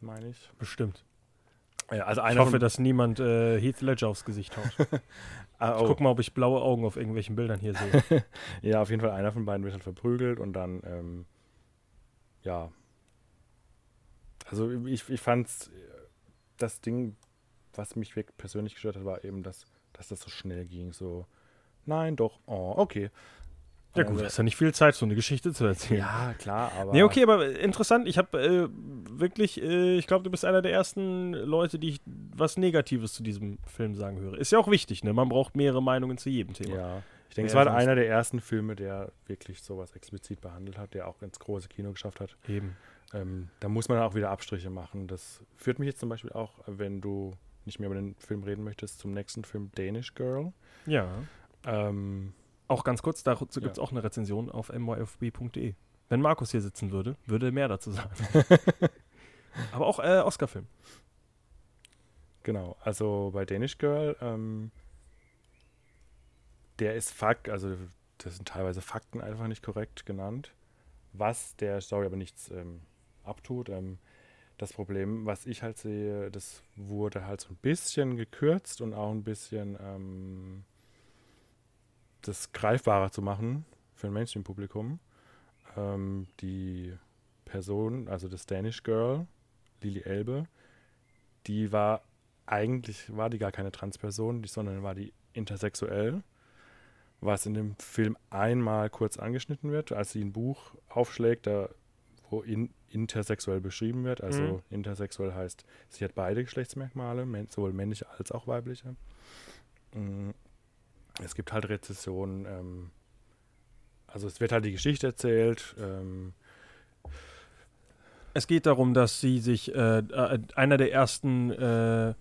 meine ich. Bestimmt. Ja, also Ich hoffe, von, dass niemand äh, Heath Ledger aufs Gesicht haut. ah, Ich oh. guck mal, ob ich blaue Augen auf irgendwelchen Bildern hier sehe. Ja, auf jeden Fall einer von beiden wird halt verprügelt und dann, ähm, ja. Also ich, ich fand das Ding, was mich wirklich persönlich gestört hat, war eben, dass, dass das so schnell ging. So, nein, doch, oh, okay. Ja gut, Also- hast ja nicht viel Zeit, so eine Geschichte zu erzählen. Ja, klar, aber. Nee, okay, aber interessant. Ich habe äh, wirklich, äh, ich glaube, du bist einer der ersten Leute, die ich was Negatives zu diesem Film sagen höre. Ist ja auch wichtig, ne? Man braucht mehrere Meinungen zu jedem Thema. Ja, ich denke, es war einer der ersten Filme, der wirklich sowas explizit behandelt hat, der auch ins große Kino geschafft hat. Eben. Ähm, da muss man auch wieder Abstriche machen. Das führt mich jetzt zum Beispiel auch, wenn du nicht mehr über den Film reden möchtest, zum nächsten Film Danish Girl. Ja. Ähm, Auch ganz kurz, dazu gibt es auch eine Rezension auf myfb.de. Wenn Markus hier sitzen würde, würde er mehr dazu sagen. Aber auch äh, Oscar-Film. genau, also bei Danish Girl, ähm, der ist Fakt, also das sind teilweise Fakten einfach nicht korrekt genannt, was der Story aber nichts ähm, abtut. Ähm, das Problem, was ich halt sehe, das wurde halt so ein bisschen gekürzt und auch ein bisschen ähm, das greifbarer zu machen für ein Mainstream-Publikum. Ähm, die Person, also das Danish Girl, Lily Elbe, die war eigentlich, war die gar keine Transperson, die, sondern war die intersexuell, was in dem Film einmal kurz angeschnitten wird, als sie ein Buch aufschlägt, da, wo in, intersexuell beschrieben wird. Also Mhm. intersexuell heißt, sie hat beide Geschlechtsmerkmale, sowohl männliche als auch weibliche. Mm, Es gibt halt Rezessionen, ähm, also es wird halt die Geschichte erzählt, ähm, Es geht darum, dass sie sich, äh, äh, einer der ersten, äh,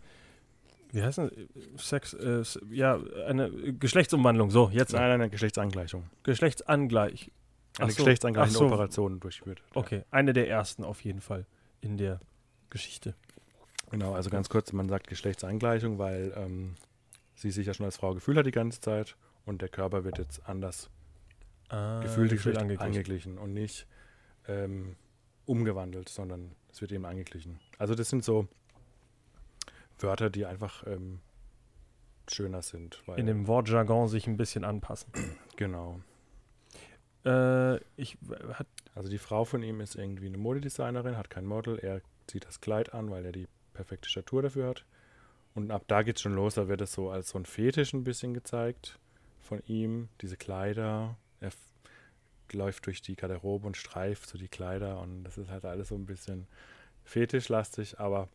wie heißt das? Sex, äh, ja, eine Geschlechtsumwandlung, so, jetzt nein, eine Geschlechtsangleichung. Geschlechtsangleich. Eine so, geschlechtsangleichende so. Operation durchführt. Okay, eine der ersten auf jeden Fall in der Geschichte. Genau, also ganz kurz, man sagt Geschlechtsangleichung, weil ähm, sie sich ja schon als Frau gefühlt hat die ganze Zeit und der Körper wird jetzt anders Ah, gefühlt Gefühl Geschlecht angeglichen. angeglichen und nicht ähm, umgewandelt, sondern es wird eben angeglichen. Also das sind so Wörter, die einfach ähm, schöner sind. Weil, In dem Wortjargon sich ein bisschen anpassen. genau. Äh, ich hat, Also die Frau von ihm ist irgendwie eine Modedesignerin, hat kein Model, er zieht das Kleid an, weil er die perfekte Statur dafür hat. Und ab da geht's schon los, da wird es so als so ein Fetisch ein bisschen gezeigt von ihm, diese Kleider. Er läuft durch die Garderobe und streift so die Kleider und das ist halt alles so ein bisschen fetischlastig, aber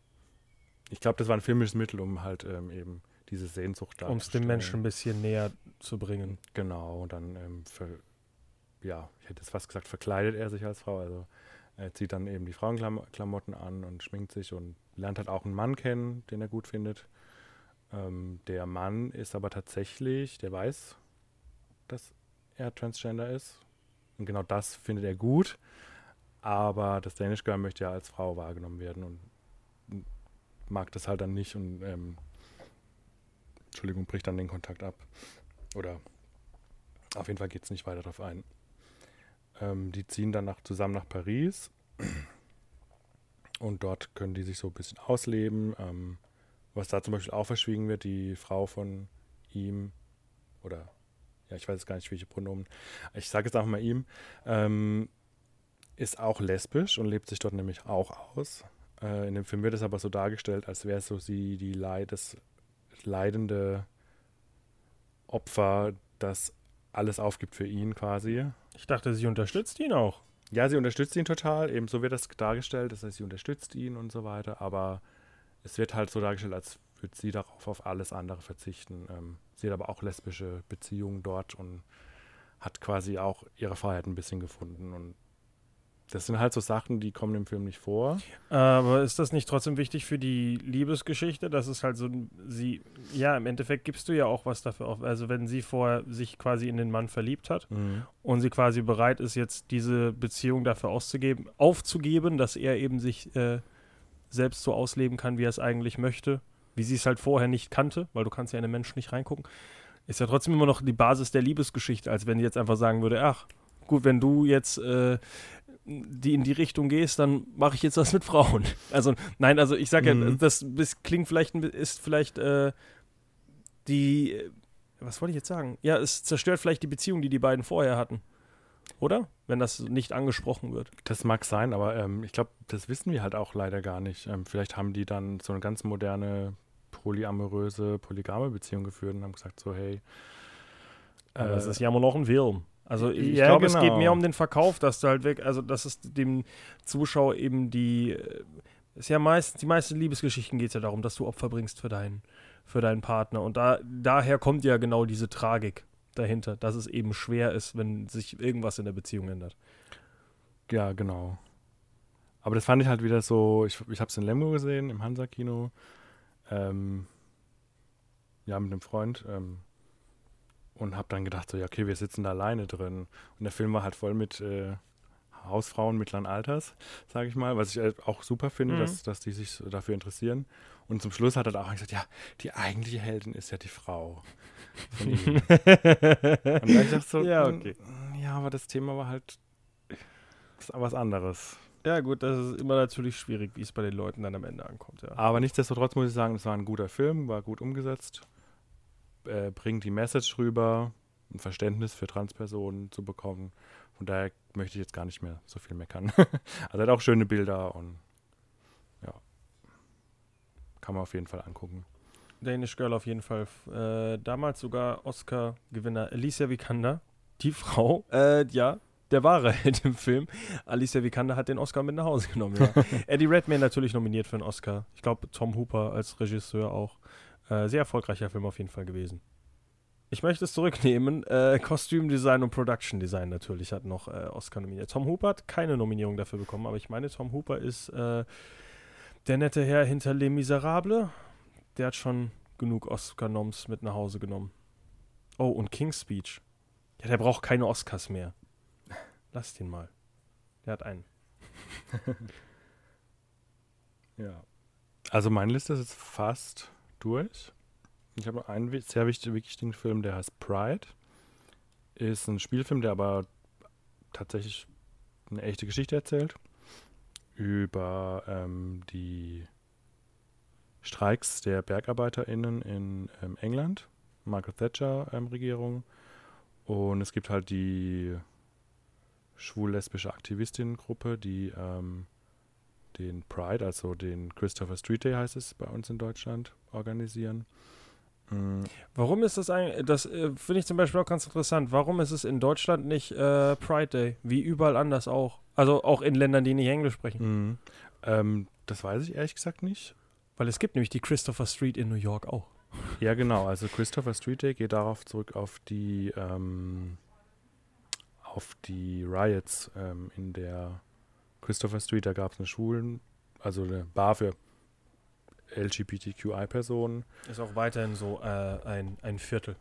ich glaube, das war ein filmisches Mittel, um halt ähm, eben diese Sehnsucht um es dem Menschen ein bisschen näher zu bringen. Genau, und dann, ähm, ver, ja, ich hätte jetzt fast gesagt, verkleidet er sich als Frau. Also er zieht dann eben die Frauenklamotten an und schminkt sich und lernt halt auch einen Mann kennen, den er gut findet. Ähm, der Mann ist aber tatsächlich, der weiß, dass er Transgender ist. Und genau das findet er gut. Aber das Danish Girl möchte ja als Frau wahrgenommen werden und mag das halt dann nicht und ähm, Entschuldigung, bricht dann den Kontakt ab. Oder auf jeden Fall geht es nicht weiter darauf ein. Ähm, die ziehen dann nach, zusammen nach Paris und dort können die sich so ein bisschen ausleben. Ähm, was da zum Beispiel auch verschwiegen wird, die Frau von ihm oder ja, ich weiß jetzt gar nicht, welche Pronomen, ich sage jetzt einfach mal ihm, ähm, ist auch lesbisch und lebt sich dort nämlich auch aus. Äh, in dem Film wird es aber so dargestellt, als wäre so sie die Leid, das leidende Opfer, das alles aufgibt für ihn quasi. Ich dachte, sie unterstützt ihn auch. Ja, sie unterstützt ihn total, eben so wird das dargestellt, das heißt, sie unterstützt ihn und so weiter, aber es wird halt so dargestellt, als würde sie darauf auf alles andere verzichten. Ähm, sie hat aber auch lesbische Beziehungen dort und hat quasi auch ihre Freiheit ein bisschen gefunden und das sind halt so Sachen, die kommen im Film nicht vor. Aber ist das nicht trotzdem wichtig für die Liebesgeschichte? Das ist halt so, sie, ja, im Endeffekt gibst du ja auch was dafür auf. Also wenn sie vorher sich quasi in den Mann verliebt hat und sie quasi bereit ist, jetzt diese Beziehung dafür auszugeben, aufzugeben, dass er eben sich äh, selbst so ausleben kann, wie er es eigentlich möchte, wie sie es halt vorher nicht kannte, weil du kannst ja in den Menschen nicht reingucken, ist ja trotzdem immer noch die Basis der Liebesgeschichte, als wenn sie jetzt einfach sagen würde, ach, gut, wenn du jetzt äh, die in die Richtung gehst, dann mache ich jetzt was mit Frauen. Also nein, also ich sage ja, Mhm. das, das klingt vielleicht, ist vielleicht äh, die, äh, was wollte ich jetzt sagen? Ja, es zerstört vielleicht die Beziehung, die die beiden vorher hatten. Oder? Wenn das nicht angesprochen wird. Das mag sein, aber ähm, ich glaube, das wissen wir halt auch leider gar nicht. Ähm, vielleicht haben die dann so eine ganz moderne, polyamoröse, polygame Beziehung geführt und haben gesagt so, hey, äh, es ist ja immer noch ein Film. Also ich Ja, glaube, es geht genau. mehr um den Verkauf, dass du halt weg, also dass es dem Zuschauer eben die, äh, ist ja meistens, die meisten Liebesgeschichten geht es ja darum, dass du Opfer bringst für deinen, für deinen Partner. Und da, daher kommt ja genau diese Tragik dahinter, dass es eben schwer ist, wenn sich irgendwas in der Beziehung ändert. Ja, genau. Aber das fand ich halt wieder so, ich, ich habe es in Lemgo gesehen, im Hansa-Kino. Ähm, ja, mit einem Freund. Ähm, und habe dann gedacht, so, ja, okay, wir sitzen da alleine drin. Und der Film war halt voll mit äh, Hausfrauen mittleren Alters, sage ich mal, was ich halt auch super finde, Mhm. dass, dass die sich dafür interessieren. Und zum Schluss hat er auch gesagt, ja, die eigentliche Heldin ist ja die Frau. Von ihm. Und da ich dachte so, Ja, mm, okay. ja, aber das Thema war halt was anderes. Ja, gut, das ist immer natürlich schwierig, wie es bei den Leuten dann am Ende ankommt. Ja. Aber nichtsdestotrotz muss ich sagen, es war ein guter Film, war gut umgesetzt, äh, bringt die Message rüber, ein Verständnis für Transpersonen zu bekommen. Von daher möchte ich jetzt gar nicht mehr so viel meckern. also hat auch schöne Bilder und ja, kann man auf jeden Fall angucken. Danish Girl auf jeden Fall. Äh, damals sogar Oscar-Gewinner Alicia Vikander, die Frau, äh, ja, der wahre Held im Film. Alicia Vikander hat den Oscar mit nach Hause genommen. Ja. Eddie Redmayne natürlich nominiert für einen Oscar. Ich glaube, Tom Hooper als Regisseur auch. Äh, sehr erfolgreicher Film auf jeden Fall gewesen. Ich möchte es zurücknehmen. Äh, Kostümdesign und Production Design natürlich hat noch äh, Oscar nominiert. Tom Hooper hat keine Nominierung dafür bekommen, aber ich meine, Tom Hooper ist äh, der nette Herr hinter Les Miserables. Der hat schon genug Oscar-Noms mit nach Hause genommen. Oh, und King's Speech. Ja, der braucht keine Oscars mehr. Lass den mal. Der hat einen. ja. Also meine Liste ist jetzt fast durch. Ich habe noch einen sehr wichtigen, wichtigen Film, der heißt Pride. Ist ein Spielfilm, der aber tatsächlich eine echte Geschichte erzählt. Über ähm, die Streiks der BergarbeiterInnen in ähm, England, Margaret Thatcher-Regierung. Ähm, Und es gibt halt die schwul-lesbische Aktivistinnengruppe, die ähm, den Pride, also den Christopher Street Day heißt es bei uns in Deutschland, organisieren. Mhm. Warum ist das eigentlich, das äh, finde ich zum Beispiel auch ganz interessant, warum ist es in Deutschland nicht äh, Pride Day, wie überall anders auch? Also auch in Ländern, die nicht Englisch sprechen. Mhm. Ähm, das weiß ich ehrlich gesagt nicht. Weil es gibt nämlich die Christopher Street in New York auch. Ja, genau. Also Christopher Street Day geht darauf zurück auf die ähm, auf die Riots ähm, in der Christopher Street. Da gab es eine Schulen, also eine Bar für LGBTQI-Personen. Ist auch weiterhin so äh, ein, ein Viertel.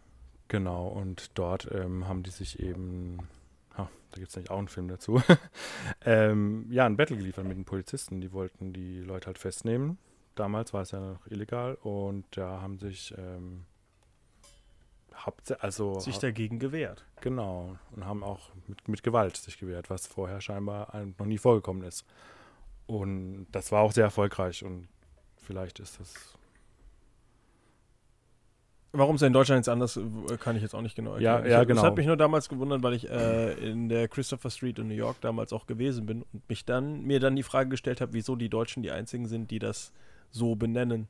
Genau, und dort ähm, haben die sich eben, ha, da gibt es nämlich auch einen Film dazu, ähm, ja, ein Battle geliefert mit den Polizisten. Die wollten die Leute halt festnehmen damals war es ja noch illegal und da haben sich ähm, also sich dagegen gewehrt. Genau und haben auch mit, mit Gewalt sich gewehrt, was vorher scheinbar noch nie vorgekommen ist. Und das war auch sehr erfolgreich und vielleicht ist das Warum es in Deutschland jetzt anders kann ich jetzt auch nicht genau erklären. Ja, ja, genau. Das hat mich nur damals gewundert, weil ich äh, in der Christopher Street in New York damals auch gewesen bin und mich dann mir dann die Frage gestellt habe, wieso die Deutschen die einzigen sind, die das so benennen.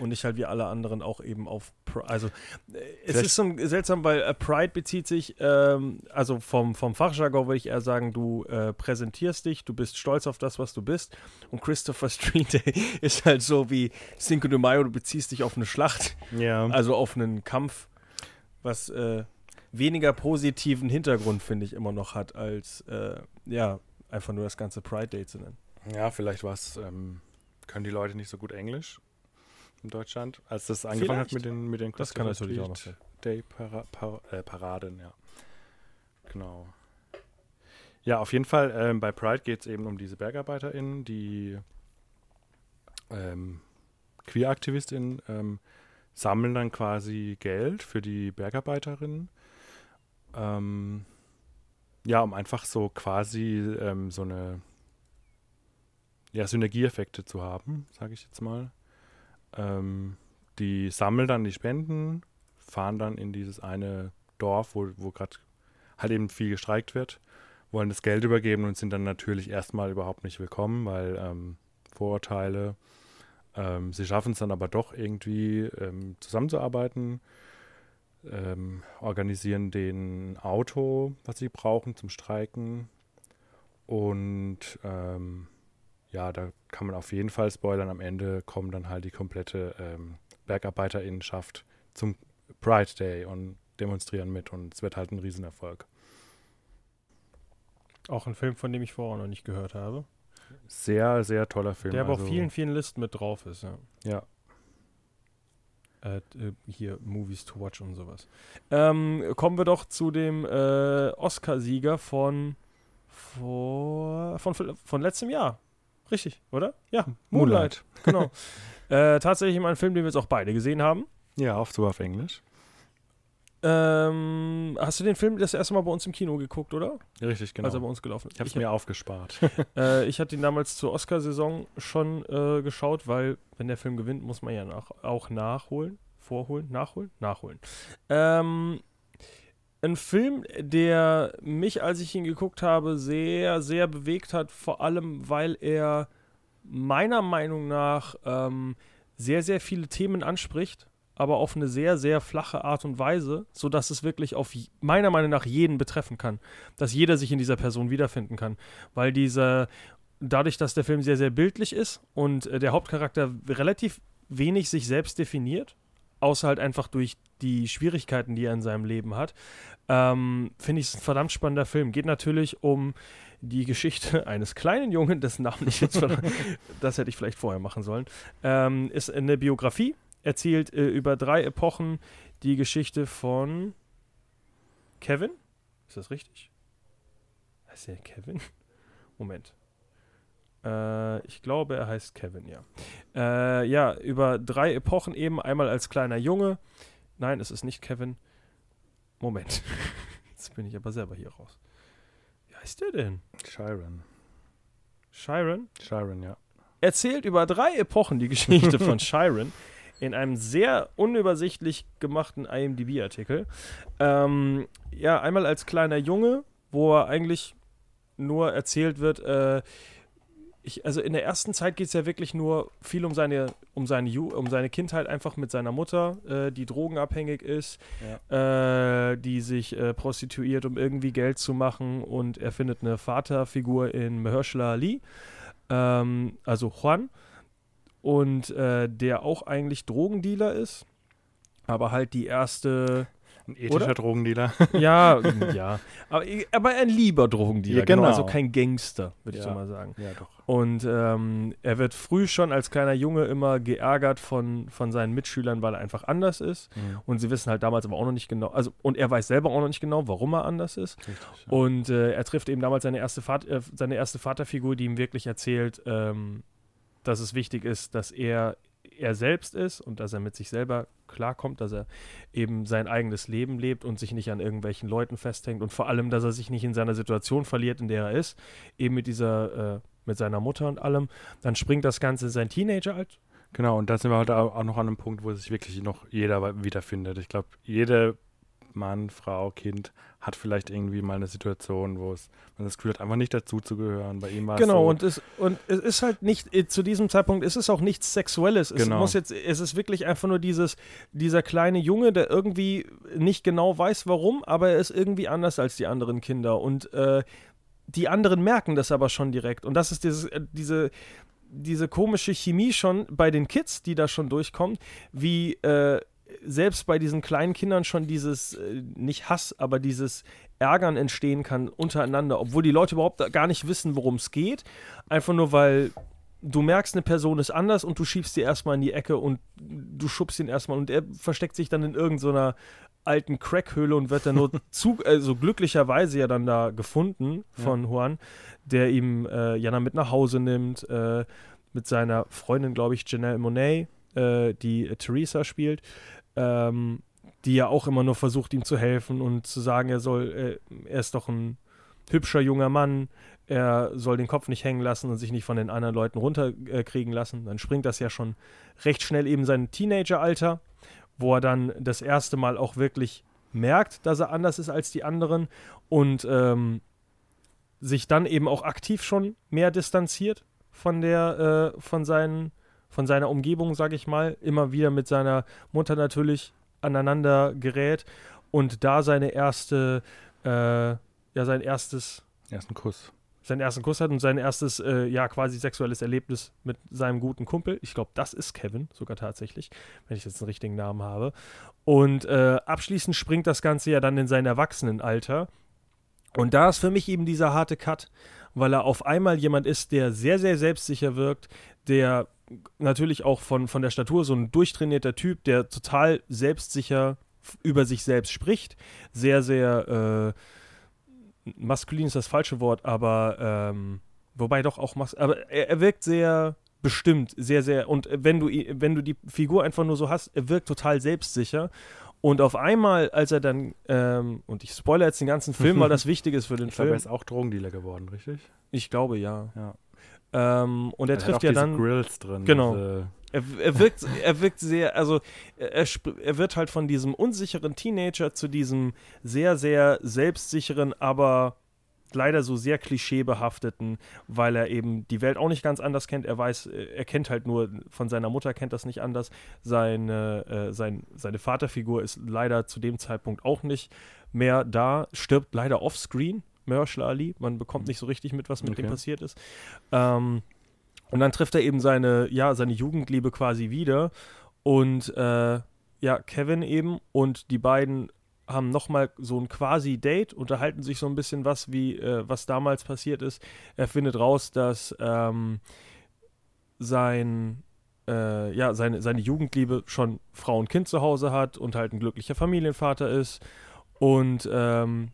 Und nicht halt wie alle anderen auch eben auf. Pride. also, äh, es Vielleicht ist so seltsam, weil äh, Pride bezieht sich, ähm, also vom, vom Fachjargon würde ich eher sagen, du äh, präsentierst dich, du bist stolz auf das, was du bist. Und Christopher Street Day ist halt so wie Cinco de Mayo, du beziehst dich auf eine Schlacht. Ja. Also auf einen Kampf, was äh, weniger positiven Hintergrund, finde ich, immer noch hat, als, äh, ja, einfach nur das ganze Pride Day zu nennen. Ja, vielleicht war es. Ähm können die Leute nicht so gut Englisch in Deutschland, als das angefangen Vielleicht. hat mit den mit den Das kann natürlich auch noch sein. Day Para, Para, äh, Paraden, ja. Genau. Ja, auf jeden Fall, ähm, bei Pride geht es eben um diese BergarbeiterInnen, die ähm, Queer-AktivistInnen ähm, sammeln dann quasi Geld für die Bergarbeiterinnen. Ähm, ja, um einfach so quasi ähm, so eine ja, Synergieeffekte zu haben, sage ich jetzt mal. Ähm, die sammeln dann die Spenden, fahren dann in dieses eine Dorf, wo, wo gerade halt eben viel gestreikt wird, wollen das Geld übergeben und sind dann natürlich erstmal überhaupt nicht willkommen, weil ähm, Vorurteile. Ähm, sie schaffen es dann aber doch irgendwie ähm, zusammenzuarbeiten, ähm, organisieren den Auto, was sie brauchen zum Streiken und ähm, ja, da kann man auf jeden Fall spoilern. Am Ende kommen dann halt die komplette ähm, Bergarbeiterinnenschaft zum Pride Day und demonstrieren mit und es wird halt ein Riesenerfolg. Auch ein Film, von dem ich vorher noch nicht gehört habe. Sehr, sehr toller Film. Der aber also, auf vielen, vielen Listen mit drauf ist, ja. Ja. Äh, äh hier Movies to Watch und sowas. Ähm, kommen wir doch zu dem äh, Oscar-Sieger von, vor, von, von letztem Jahr. Richtig, oder? Ja, Moonlight. Moonlight. Genau. äh, tatsächlich mal ein Film, den wir jetzt auch beide gesehen haben. Ja, oft so auf Englisch. Ähm, hast du den Film das erste Mal bei uns im Kino geguckt, oder? Richtig, genau. Als er bei uns gelaufen ist. ich habe es mir aufgespart. Äh, ich hatte ihn damals zur Oscarsaison schon äh, geschaut, weil wenn der Film gewinnt, muss man ja nach, auch nachholen, vorholen, nachholen, nachholen. Ähm, ein Film, der mich, als ich ihn geguckt habe, sehr, sehr bewegt hat, vor allem, weil er meiner Meinung nach ähm, sehr, sehr viele Themen anspricht, aber auf eine sehr, sehr flache Art und Weise, sodass es wirklich auf meiner Meinung nach jeden betreffen kann. Dass jeder sich in dieser Person wiederfinden kann. Weil diese, dadurch, dass der Film sehr, sehr bildlich ist und äh, der Hauptcharakter relativ wenig sich selbst definiert, außer halt einfach durch die Schwierigkeiten, die er in seinem Leben hat, ähm, finde ich es ein verdammt spannender Film. Geht natürlich um die Geschichte eines kleinen Jungen, dessen Namen ich jetzt das hätte ich vielleicht vorher machen sollen, ähm, ist eine Biografie, erzählt äh, über drei Epochen die Geschichte von Kevin. Ist das richtig? Heißt der Kevin? Moment. Äh, ich glaube, er heißt Kevin, ja. Äh, ja, über drei Epochen eben. Einmal als kleiner Junge. Nein, es ist nicht Kevin. Moment. Jetzt bin ich aber selber hier raus. Wie heißt der denn? Chiron. Chiron? Chiron, ja. erzählt über drei Epochen die Geschichte von Chiron in einem sehr unübersichtlich gemachten IMDb-Artikel. Ähm, ja, einmal als kleiner Junge, wo er eigentlich nur erzählt wird, äh, ich, also in der ersten Zeit geht es ja wirklich nur viel um seine, um seine, Ju um seine Kindheit einfach mit seiner Mutter, äh, die drogenabhängig ist, äh, die sich äh, prostituiert, um irgendwie Geld zu machen. Und er findet eine Vaterfigur in Mahershala Ali, ähm, also Juan, und äh, der auch eigentlich Drogendealer ist, aber halt die erste Ein ethischer Oder? Drogendealer. ja, ja. Aber, aber ein lieber Drogendealer, Ja, genau. genau. Also kein Gangster, würde ich Ja. so mal sagen. ja, doch. Und ähm, er wird früh schon als kleiner Junge immer geärgert von, von seinen Mitschülern, weil er einfach anders ist. Mhm. Und sie wissen halt damals aber auch noch nicht genau, also und er weiß selber auch noch nicht genau, warum er anders ist. Richtig, ja. Und äh, er trifft eben damals seine erste, Vat äh, seine erste Vaterfigur, die ihm wirklich erzählt, ähm, dass es wichtig ist, dass er er selbst ist und dass er mit sich selber klarkommt, dass er eben sein eigenes Leben lebt und sich nicht an irgendwelchen Leuten festhängt und vor allem, dass er sich nicht in seiner Situation verliert, in der er ist, eben mit dieser, äh, mit seiner Mutter und allem. Dann springt das Ganze in sein Teenageralter. Genau, und da sind wir heute auch auch noch an einem Punkt, wo sich wirklich noch jeder wiederfindet. Ich glaube, jeder Mann, Frau, Kind hat vielleicht irgendwie mal eine Situation, wo es man das Gefühl hat, einfach nicht dazuzugehören. Bei ihm war Genau, es und, es, und es ist halt nicht, äh, zu diesem Zeitpunkt ist es auch nichts Sexuelles. Es Genau. muss jetzt, es ist wirklich einfach nur dieses, dieser kleine Junge, der irgendwie nicht genau weiß, warum, aber er ist irgendwie anders als die anderen Kinder. Und äh, die anderen merken das aber schon direkt. Und das ist dieses, äh, diese, diese komische Chemie schon bei den Kids, die da schon durchkommt, wie äh, selbst bei diesen kleinen Kindern schon dieses, äh, nicht Hass, aber dieses Ärgern entstehen kann untereinander, obwohl die Leute überhaupt gar nicht wissen, worum es geht. Einfach nur, weil du merkst, eine Person ist anders und du schiebst sie erstmal in die Ecke und du schubst ihn erstmal und er versteckt sich dann in irgendeiner alten Crackhöhle und wird dann nur zu, also glücklicherweise ja dann da gefunden von Juan, der ihm äh, ja dann mit nach Hause nimmt, äh, mit seiner Freundin, glaube ich, Janelle Monet, äh, die Theresa spielt, ähm, die ja auch immer nur versucht, ihm zu helfen und zu sagen, er soll, äh, er ist doch ein hübscher junger Mann, er soll den Kopf nicht hängen lassen und sich nicht von den anderen Leuten runterkriegen äh, lassen. Dann springt das ja schon recht schnell eben sein Teenageralter, wo er dann das erste Mal auch wirklich merkt, dass er anders ist als die anderen und ähm, sich dann eben auch aktiv schon mehr distanziert von der, äh, von seinen, von seiner Umgebung, sage ich mal, immer wieder mit seiner Mutter natürlich aneinander gerät und da seine erste, äh, ja, sein erstes erst ein Kuss. seinen ersten Kuss hat und sein erstes, äh, ja, quasi sexuelles Erlebnis mit seinem guten Kumpel. Ich glaube, das ist Kevin, sogar tatsächlich, wenn ich jetzt einen richtigen Namen habe. Und äh, abschließend springt das Ganze ja dann in sein Erwachsenenalter. Und da ist für mich eben dieser harte Cut, weil er auf einmal jemand ist, der sehr, sehr selbstsicher wirkt, der natürlich auch von, von der Statur so ein durchtrainierter Typ, der total selbstsicher über sich selbst spricht, sehr, sehr äh, maskulin ist das falsche Wort, aber ähm, wobei doch auch mas aber er, er wirkt sehr bestimmt, sehr, sehr und wenn du wenn du die Figur einfach nur so hast, er wirkt total selbstsicher Und auf einmal, als er dann, ähm, und ich spoilere jetzt den ganzen Film, weil das wichtig ist für den Ich Film. er ist auch Drogendealer geworden, richtig? Ich glaube ja. Ja. Ähm, und er hat trifft auch ja dann. Grills drin. Genau. Er, er, wirkt, er wirkt sehr, also er, er er wird halt von diesem unsicheren Teenager zu diesem sehr, sehr selbstsicheren, aber leider so sehr klischeebehafteten, weil er eben die Welt auch nicht ganz anders kennt. Er weiß, er kennt halt nur von seiner Mutter, kennt das nicht anders. Seine, äh, sein, seine Vaterfigur ist leider zu dem Zeitpunkt auch nicht mehr da, stirbt leider offscreen. Mahershala Ali, man bekommt nicht so richtig mit, was mit dem Okay. passiert ist. Ähm, und dann trifft er eben seine, ja, seine Jugendliebe quasi wieder. Und äh, ja, Kevin eben und die beiden haben nochmal so ein quasi-Date, unterhalten sich so ein bisschen was, wie, äh, was damals passiert ist. Er findet raus, dass ähm, sein, äh, ja, seine, seine Jugendliebe schon Frau und Kind zu Hause hat und halt ein glücklicher Familienvater ist. Und ähm,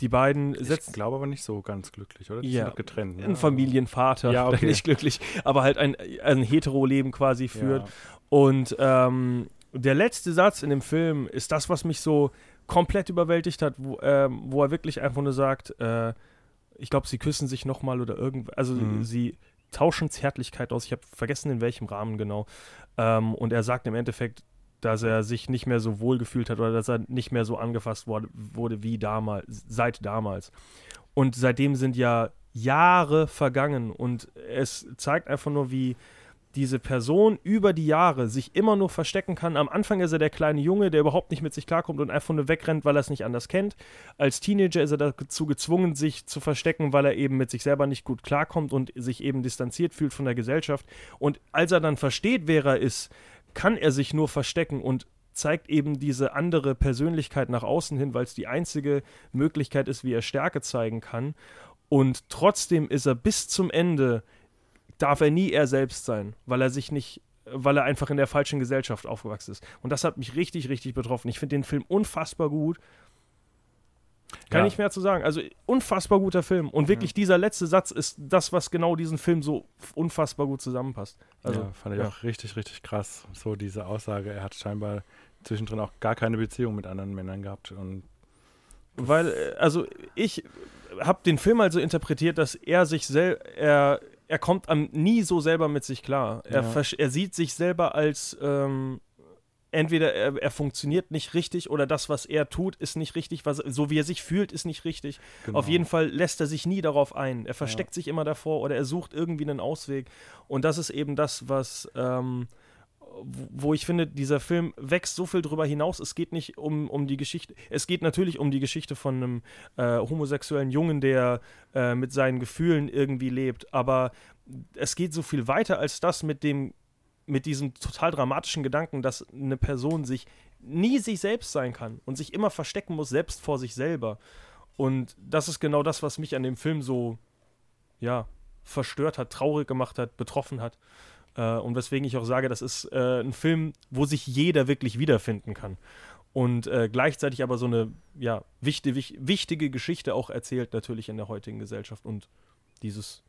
die beiden ich setzen glaube aber nicht so ganz glücklich, oder? Die Ja, sind doch getrennt. Ne? ein Familienvater, Ja, okay. nicht glücklich, aber halt ein, ein Hetero-Leben quasi führt. Ja. Und ähm, der letzte Satz in dem Film ist das, was mich so komplett überwältigt hat, wo, ähm, wo er wirklich einfach nur sagt, äh, ich glaube, sie küssen sich nochmal oder irgend, also Mhm. sie tauschen Zärtlichkeit aus. Ich habe vergessen, in welchem Rahmen genau. Ähm, und er sagt im Endeffekt, dass er sich nicht mehr so wohl gefühlt hat oder dass er nicht mehr so angefasst wurde, wurde wie damals, seit damals. Und seitdem sind ja Jahre vergangen und es zeigt einfach nur, wie diese Person über die Jahre sich immer nur verstecken kann. Am Anfang ist er der kleine Junge, der überhaupt nicht mit sich klarkommt und einfach nur wegrennt, weil er es nicht anders kennt. Als Teenager ist er dazu gezwungen, sich zu verstecken, weil er eben mit sich selber nicht gut klarkommt und sich eben distanziert fühlt von der Gesellschaft. Und als er dann versteht, wer er ist, kann er sich nur verstecken und zeigt eben diese andere Persönlichkeit nach außen hin, weil es die einzige Möglichkeit ist, wie er Stärke zeigen kann. Und trotzdem ist er bis zum Ende darf er nie er selbst sein, weil er sich nicht, weil er einfach in der falschen Gesellschaft aufgewachsen ist. Und das hat mich richtig, richtig betroffen. Ich finde den Film unfassbar gut. Kann Ja. nicht mehr zu sagen. Also unfassbar guter Film. Und wirklich dieser letzte Satz ist das, was genau diesen Film so unfassbar gut zusammenpasst. Also, ja, fand ich ja. auch richtig, richtig krass. So diese Aussage, er hat scheinbar zwischendrin auch gar keine Beziehung mit anderen Männern gehabt. Und Weil, äh, also ich habe den Film also interpretiert, dass er sich sel er, er kommt am, nie so selber mit sich klar. Er, Ja. er sieht sich selber als ähm, entweder er, er funktioniert nicht richtig oder das, was er tut, ist nicht richtig, was, so wie er sich fühlt, ist nicht richtig. genau. Auf jeden Fall lässt er sich nie darauf ein. Er versteckt sich immer davor oder er sucht irgendwie einen Ausweg. Und das ist eben das, was, ähm, wo- wo ich finde, dieser Film wächst so viel drüber hinaus. Es geht nicht um, um die Geschichte, es geht natürlich um die Geschichte von einem äh, homosexuellen Jungen, der äh, mit seinen Gefühlen irgendwie lebt. Aber es geht so viel weiter als das mit dem, mit diesem total dramatischen Gedanken, dass eine Person sich nie sich selbst sein kann und sich immer verstecken muss, selbst vor sich selber. Und das ist genau das, was mich an dem Film so, ja, verstört hat, traurig gemacht hat, betroffen hat. Äh, und weswegen ich auch sage, das ist äh, ein Film, wo sich jeder wirklich wiederfinden kann. Und äh, gleichzeitig aber so eine, ja, wichtige, wich, wichtige Geschichte auch erzählt, natürlich in der heutigen Gesellschaft und dieses,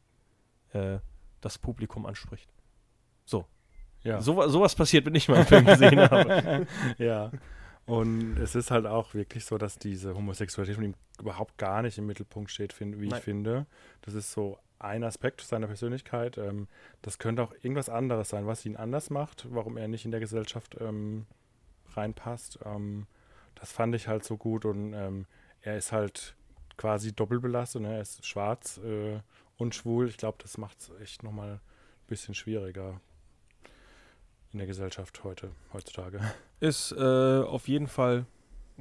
äh, das Publikum anspricht. So. Ja. So, sowas passiert, wenn ich mal einen Film gesehen habe. ja. Und es ist halt auch wirklich so, dass diese Homosexualität von ihm überhaupt gar nicht im Mittelpunkt steht, find, wie Nein. ich finde. Das ist so ein Aspekt seiner Persönlichkeit. Ähm, das könnte auch irgendwas anderes sein, was ihn anders macht, warum er nicht in der Gesellschaft ähm, reinpasst. Ähm, das fand ich halt so gut und ähm, er ist halt quasi doppelbelastet. Ne? Er ist schwarz äh, und schwul. Ich glaube, das macht es echt nochmal ein bisschen schwieriger in der Gesellschaft heute, heutzutage. Ist äh, auf jeden Fall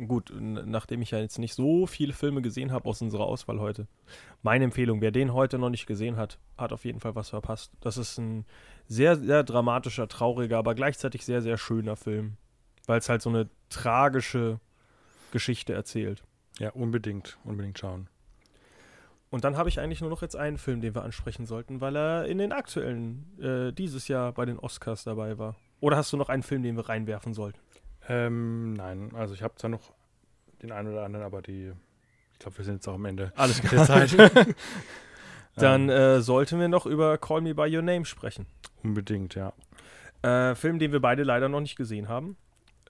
gut, nachdem ich ja jetzt nicht so viele Filme gesehen habe aus unserer Auswahl heute. Meine Empfehlung, wer den heute noch nicht gesehen hat, hat auf jeden Fall was verpasst. Das ist ein sehr, sehr dramatischer, trauriger, aber gleichzeitig sehr, sehr schöner Film. Weil es halt so eine tragische Geschichte erzählt. Ja, unbedingt, unbedingt schauen. Und dann habe ich eigentlich nur noch jetzt einen Film, den wir ansprechen sollten, weil er in den aktuellen, äh, dieses Jahr bei den Oscars dabei war. Oder hast du noch einen Film, den wir reinwerfen sollten? Ähm, nein, also ich habe zwar noch den einen oder anderen, aber die, ich glaube, wir sind jetzt auch am Ende Alles der Zeit. Dann Ähm, äh, sollten wir noch über Call Me By Your Name sprechen. unbedingt, ja. Äh, Film, den wir beide leider noch nicht gesehen haben.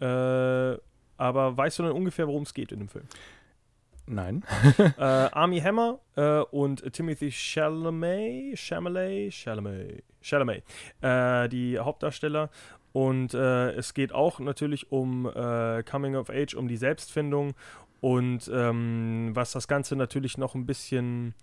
Äh, aber weißt du dann ungefähr, worum es geht in dem Film? Nein. äh, Army Hammer äh, und Timothy Chalamet, Chalamet, Chalamet, Chalamet, äh, die Hauptdarsteller. Und äh, es geht auch natürlich um äh, Coming of Age, um die Selbstfindung. Und ähm, was das Ganze natürlich noch ein bisschen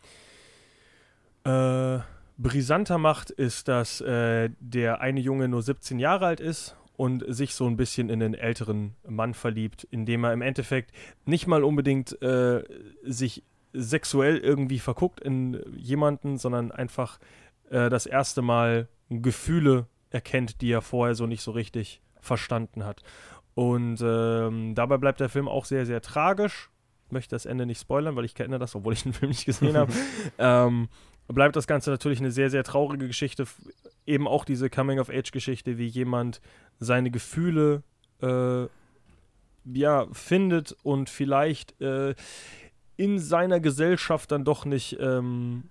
äh, brisanter macht, ist, dass der eine Junge nur 17 Jahre alt ist und sich so ein bisschen in den älteren Mann verliebt, indem er im Endeffekt nicht mal unbedingt äh, sich sexuell irgendwie verguckt in jemanden, sondern einfach äh, das erste Mal Gefühle erkennt, die er vorher so nicht so richtig verstanden hat. Und ähm, dabei bleibt der Film auch sehr, sehr tragisch. Ich möchte das Ende nicht spoilern, weil ich kenne das, obwohl ich den Film nicht gesehen habe. ähm, bleibt das Ganze natürlich eine sehr, sehr traurige Geschichte. Eben auch diese Coming-of-Age-Geschichte, wie jemand seine Gefühle äh, ja, findet und vielleicht äh, in seiner Gesellschaft dann doch nicht, ähm,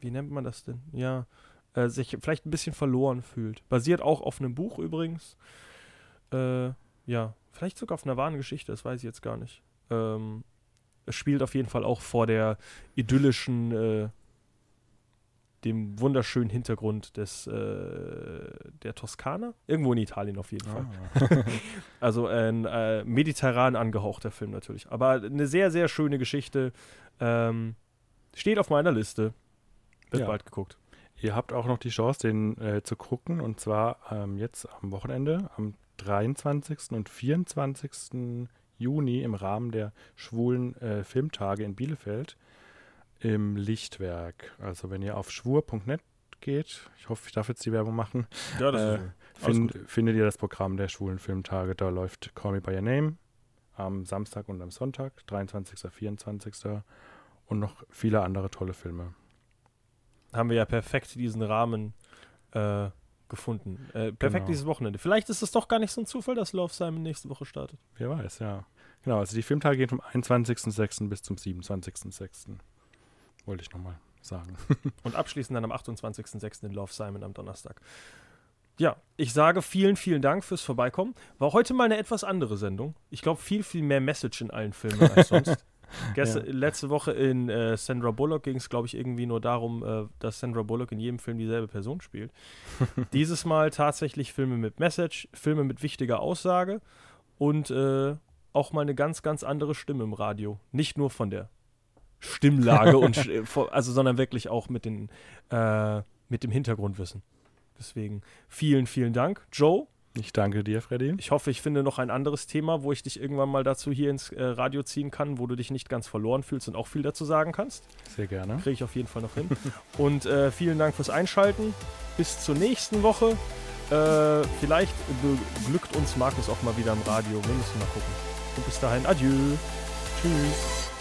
wie nennt man das denn? Ja, äh, sich vielleicht ein bisschen verloren fühlt. Basiert auch auf einem Buch übrigens. Äh, ja, vielleicht sogar auf einer wahren Geschichte, das weiß ich jetzt gar nicht. Ähm, es spielt auf jeden Fall auch vor der idyllischen, äh, dem wunderschönen Hintergrund des äh, der Toskana. Irgendwo in Italien auf jeden Fall. Ah. Also ein äh, mediterran angehauchter Film natürlich. Aber eine sehr, sehr schöne Geschichte. Ähm, steht auf meiner Liste. Wird Ja. bald geguckt. Ihr habt auch noch die Chance, den äh, zu gucken. Und zwar ähm, jetzt am Wochenende, am 23. und 24. Juni im Rahmen der schwulen äh, Filmtage in Bielefeld im Lichtwerk. Also wenn ihr auf schwur.net geht, ich hoffe, ich darf jetzt die Werbung machen, Ja, Äh, alles find, findet ihr das Programm der schwulen Filmtage. Da läuft Call Me By Your Name am Samstag und am Sonntag, 23., 24. und noch viele andere tolle Filme. Haben wir ja perfekt diesen Rahmen äh, gefunden. Äh, perfekt Genau. dieses Wochenende. Vielleicht ist es doch gar nicht so ein Zufall, dass Love Simon nächste Woche startet. Wer weiß, ja. Genau, also die Filmtage gehen vom 21.06. bis zum 27.06. Wollte ich nochmal sagen. Und abschließend dann am 28.06. in Love Simon am Donnerstag. Ja, ich sage vielen, vielen Dank fürs Vorbeikommen. War heute mal eine etwas andere Sendung. Ich glaube, viel, viel mehr Message in allen Filmen als sonst. Gest Ja. Letzte Woche in äh, Sandra Bullock ging es, glaube ich, irgendwie nur darum, äh, dass Sandra Bullock in jedem Film dieselbe Person spielt. Dieses Mal tatsächlich Filme mit Message, Filme mit wichtiger Aussage und äh, auch mal eine ganz, ganz andere Stimme im Radio. Nicht nur von der Stimmlage und vor- also, sondern wirklich auch mit den äh, mit dem Hintergrundwissen. Deswegen vielen, vielen Dank, Joe. Ich danke dir, Freddy. Ich hoffe, ich finde noch ein anderes Thema, wo ich dich irgendwann mal dazu hier ins äh, Radio ziehen kann, wo du dich nicht ganz verloren fühlst und auch viel dazu sagen kannst. Sehr gerne. Kriege ich auf jeden Fall noch hin. und äh, vielen Dank fürs Einschalten. Bis zur nächsten Woche. Äh, vielleicht beglückt uns Markus auch mal wieder im Radio. Wir müssen mal gucken. Und bis dahin, adieu. Tschüss.